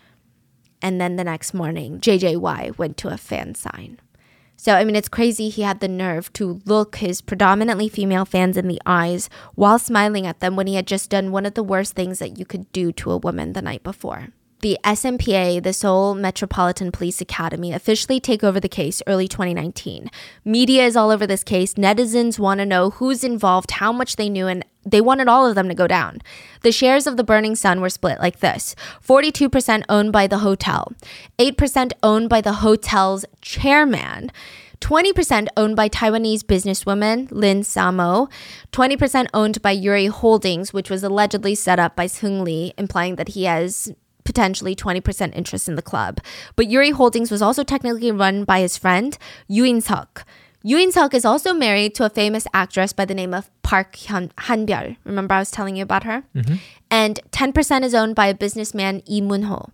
And then the next morning, JJY went to a fan sign. So, I mean, it's crazy he had the nerve to look his predominantly female fans in the eyes while smiling at them when he had just done one of the worst things that you could do to a woman the night before. The SMPA, the Seoul Metropolitan Police Academy, officially take over the case early 2019. Media is all over this case. Netizens want to know who's involved, how much they knew, and they wanted all of them to go down. The shares of the Burning Sun were split like this 42% owned by the hotel, 8% owned by the hotel's chairman. 20% owned by Taiwanese businesswoman Lin Samo, 20% owned by Yuri Holdings, which was allegedly set up by Seungri, implying that he has potentially 20% interest in the club. But Yuri Holdings was also technically run by his friend, Yoon Suk. Yoon Suk is also married to a famous actress by the name of Park Han Hanbyul. Remember I was telling you about her? Mm-hmm. And 10% is owned by a businessman, Lee Moon-ho.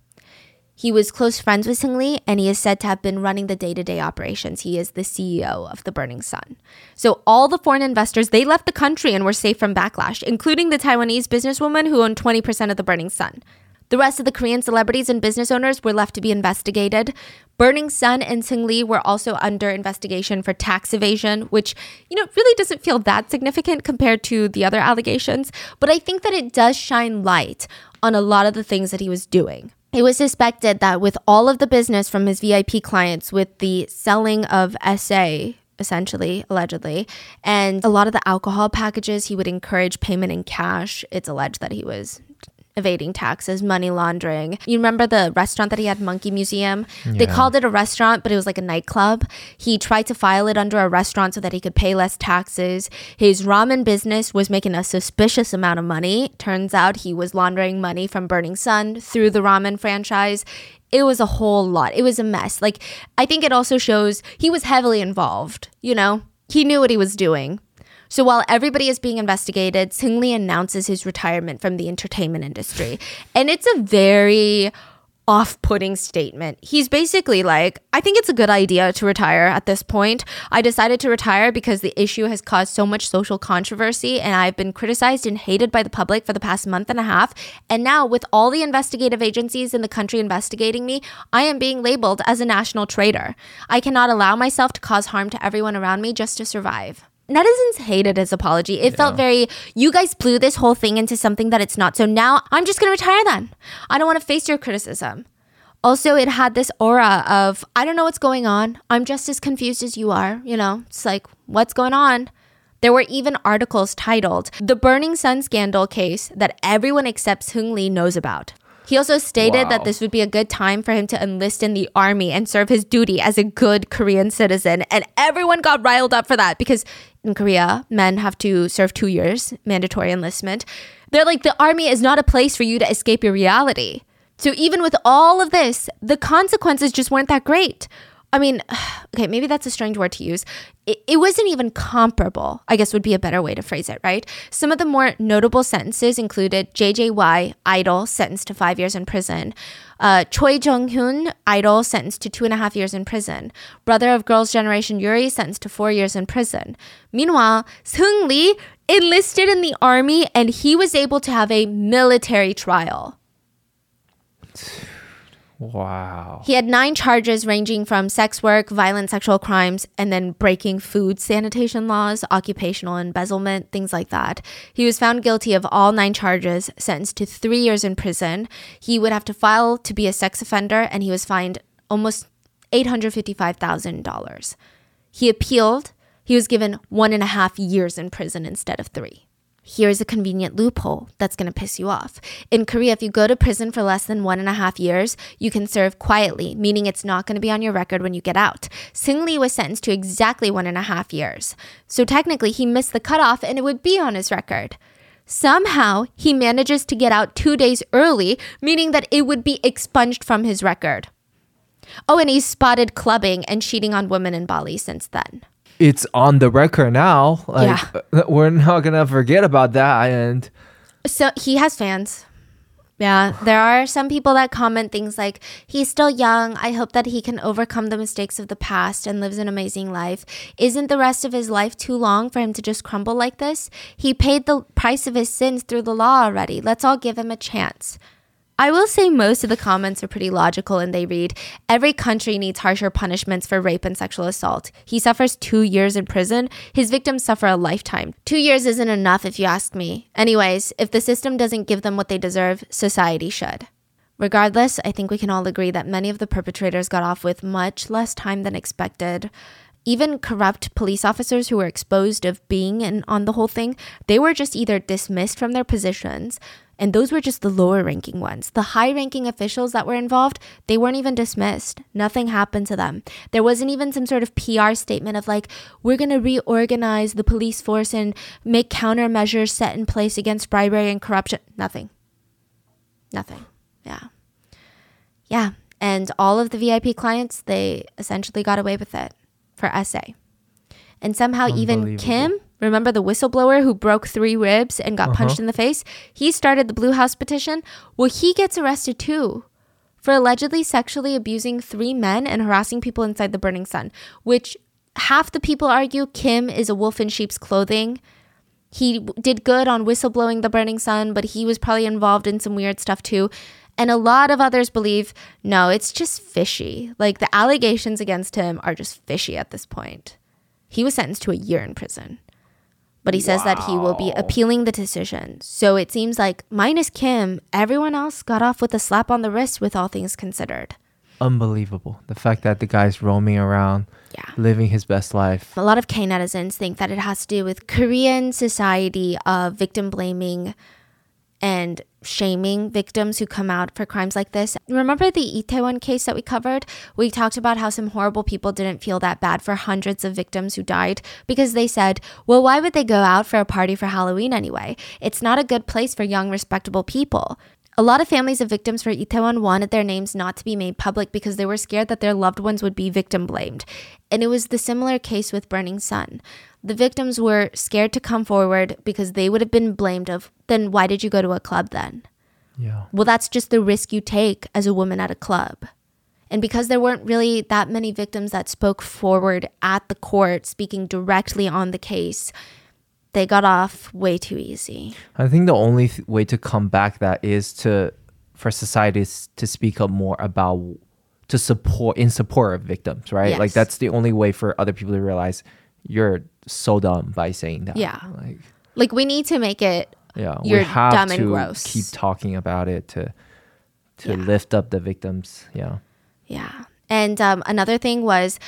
He was close friends with Seungri, and he is said to have been running the day-to-day operations. He is the CEO of the Burning Sun. So all the foreign investors, they left the country and were safe from backlash, including the Taiwanese businesswoman who owned 20% of the Burning Sun. The rest of the Korean celebrities and business owners were left to be investigated. Burning Sun and Seungri were also under investigation for tax evasion, which, you know, really doesn't feel that significant compared to the other allegations. But I think that it does shine light on a lot of the things that he was doing. It was suspected that with all of the business from his VIP clients, with the selling of SA, essentially, allegedly, and a lot of the alcohol packages, he would encourage payment in cash. It's alleged that he was evading taxes, money laundering. You remember the restaurant that he had, Monkey Museum? They called it a restaurant, but it was like a nightclub. He tried to file it under a restaurant so that he could pay less taxes. His ramen business was making a suspicious amount of money. Turns out he was laundering money from Burning Sun through the ramen franchise. It was a whole lot. It was a mess. Like, I think it also shows he was heavily involved, you know? He knew what he was doing. So while everybody is being investigated, Seungri announces his retirement from the entertainment industry. And it's a very off putting statement. He's basically like, I think it's a good idea to retire at this point. I decided to retire because the issue has caused so much social controversy and I've been criticized and hated by the public for the past month and a half. And now, with all the investigative agencies in the country investigating me, I am being labeled as a national traitor. I cannot allow myself to cause harm to everyone around me just to survive netizens hated his apology. It yeah. felt very, you guys blew this whole thing into something that it's not. So now I'm just going to retire then. I don't want to face your criticism. Also, it had this aura of, I don't know what's going on. I'm just as confused as you are. You know, it's like, what's going on? There were even articles titled The Burning Sun Scandal Case that everyone except Seungri knows about. He also stated wow. that this would be a good time for him to enlist in the army and serve his duty as a good Korean citizen. And everyone got riled up for that because in Korea, men have to serve two years, mandatory enlistment. They're like, the army is not a place for you to escape your reality. So even with all of this, the consequences just weren't that great. I mean, *sighs* okay, maybe that's a strange word to use. It, it, wasn't even comparable, I guess would be a better way to phrase it, right? Some of the more notable sentences included JJY, idol, sentenced to five years in prison. Uh, Choi Jung Hyun, idol, sentenced to two and a half years in prison. Brother of Girls' Generation Yuri, sentenced to four years in prison. Meanwhile, Seungri enlisted in the army and he was able to have a military trial. Wow. He had nine charges ranging from sex work, violent sexual crimes, and then breaking food sanitation laws, occupational embezzlement, things like that. He was found guilty of all nine charges, sentenced to three years in prison. He would have to file to be a sex offender, and he was fined almost $855,000. He appealed. He was given one and a half years in prison instead of three here's a convenient loophole that's going to piss you off. In Korea, if you go to prison for less than one and a half years, you can serve quietly, meaning it's not going to be on your record when you get out. Seungri was sentenced to exactly one and a half years. So technically, he missed the cutoff and it would be on his record. Somehow, he manages to get out two days early, meaning that it would be expunged from his record. Oh, and he's spotted clubbing and cheating on women in Bali since then it's on the record now. Like, yeah. *laughs* We're not gonna forget about that. And so he has fans. Yeah, there are some people that comment things like, he's still young. I hope that he can overcome the mistakes of the past and lives an amazing life. Isn't the rest of his life too long for him to just crumble like this? He paid the price of his sins through the law already. Let's all give him a chance. I will say most of the comments are pretty logical and they read Every country needs harsher punishments for rape and sexual assault. He suffers two years in prison. His victims suffer a lifetime. Two years isn't enough if you ask me. Anyways, if the system doesn't give them what they deserve, society should. Regardless, I think we can all agree that many of the perpetrators got off with much less time than expected. Even corrupt police officers who were exposed of being in on the whole thing, they were just either dismissed from their positions, and those were just the lower ranking ones. The high ranking officials that were involved, they weren't even dismissed. Nothing happened to them. There wasn't even some sort of PR statement of like, we're going to reorganize the police force and make countermeasures set in place against bribery and corruption. Nothing. Nothing. Yeah. Yeah. And all of the VIP clients, they essentially got away with it for SA. And somehow even Kim, Remember the whistleblower who broke three ribs and got uh-huh. punched in the face? He started the Blue House petition. Well, he gets arrested too for allegedly sexually abusing three men and harassing people inside the Burning Sun, which half the people argue Kim is a wolf in sheep's clothing. He did good on whistleblowing the Burning Sun, but he was probably involved in some weird stuff too. And a lot of others believe no, it's just fishy. Like the allegations against him are just fishy at this point. He was sentenced to a year in prison but he says wow. that he will be appealing the decision. So it seems like, minus Kim, everyone else got off with a slap on the wrist with all things considered. Unbelievable. The fact that the guy's roaming around, yeah. living his best life. A lot of K netizens think that it has to do with Korean society of victim blaming and shaming victims who come out for crimes like this. Remember the Itaewon case that we covered? We talked about how some horrible people didn't feel that bad for hundreds of victims who died because they said, well, why would they go out for a party for Halloween anyway? It's not a good place for young, respectable people. A lot of families of victims for Itaewon wanted their names not to be made public because they were scared that their loved ones would be victim blamed. And it was the similar case with Burning Sun. The victims were scared to come forward because they would have been blamed of, then why did you go to a club then? Yeah. Well, that's just the risk you take as a woman at a club. And because there weren't really that many victims that spoke forward at the court, speaking directly on the case, they got off way too easy. I think the only th- way to combat that is to for societies to speak up more about to support in support of victims, right? Yes. Like that's the only way for other people to realize you're so dumb by saying that. Yeah. Like Like, we need to make it yeah, You're we have dumb to and gross. keep talking about it to to Yeah. lift up the victims. Yeah. Yeah. And um, another thing was,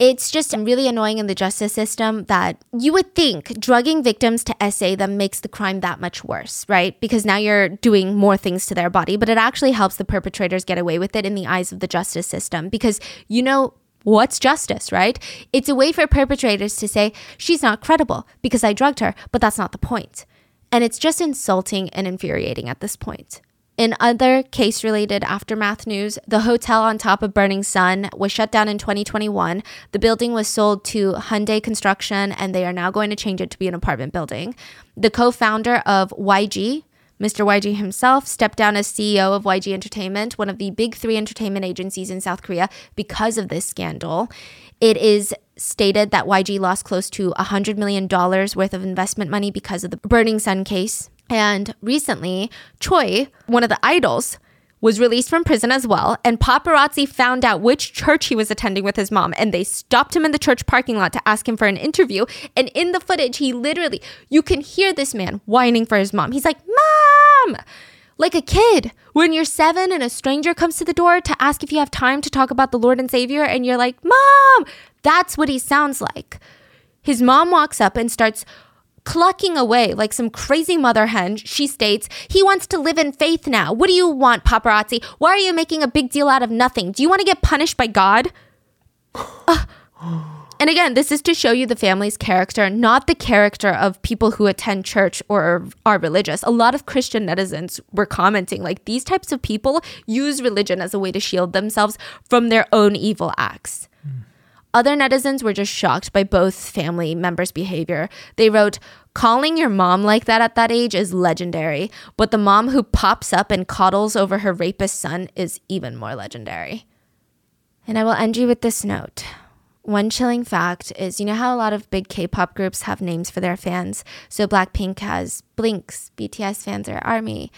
it's just really annoying in the justice system that you would think drugging victims to essay them makes the crime that much worse, right? Because now you're doing more things to their body, but it actually helps the perpetrators get away with it in the eyes of the justice system because you know what's justice, right? It's a way for perpetrators to say, she's not credible because I drugged her, but that's not the point. And it's just insulting and infuriating at this point. In other case related aftermath news, the hotel on top of Burning Sun was shut down in 2021. The building was sold to Hyundai Construction and they are now going to change it to be an apartment building. The co founder of YG, Mr. YG himself, stepped down as CEO of YG Entertainment, one of the big three entertainment agencies in South Korea, because of this scandal. It is stated that YG lost close to $100 million worth of investment money because of the Burning Sun case. And recently, Choi, one of the idols, was released from prison as well, and paparazzi found out which church he was attending with his mom, and they stopped him in the church parking lot to ask him for an interview. And in the footage, he literally, you can hear this man whining for his mom. He's like, Mom! Like a kid, when you're seven and a stranger comes to the door to ask if you have time to talk about the Lord and Savior, and you're like, Mom! That's what he sounds like. His mom walks up and starts clucking away like some crazy mother hen. She states, He wants to live in faith now. What do you want, paparazzi? Why are you making a big deal out of nothing? Do you want to get punished by God? Ugh. *gasps* And again, this is to show you the family's character, not the character of people who attend church or are religious. A lot of Christian netizens were commenting like these types of people use religion as a way to shield themselves from their own evil acts. Hmm. Other netizens were just shocked by both family members' behavior. They wrote, Calling your mom like that at that age is legendary, but the mom who pops up and coddles over her rapist son is even more legendary. And I will end you with this note. One chilling fact is you know how a lot of big K pop groups have names for their fans? So Blackpink has Blinks, BTS fans are ARMY.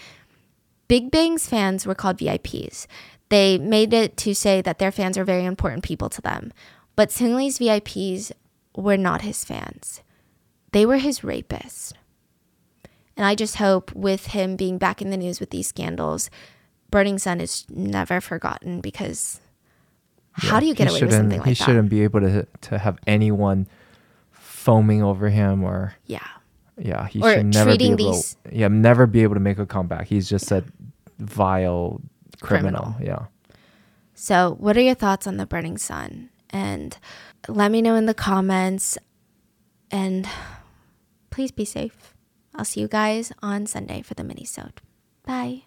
Big Bang's fans were called VIPs. They made it to say that their fans are very important people to them. But Seungri's VIPs were not his fans, they were his rapists. And I just hope with him being back in the news with these scandals, Burning Sun is never forgotten because how do you get away with something like He that? shouldn't be able to to have anyone foaming over him or Yeah. yeah, he Or should never be able these- yeah, never be able to make a comeback. He's just a vile criminal. Criminal. Yeah. So, what are your thoughts on the Burning Sun? And let me know in the comments. And please be safe. I'll see you guys on Sunday for the mini-sode. Bye.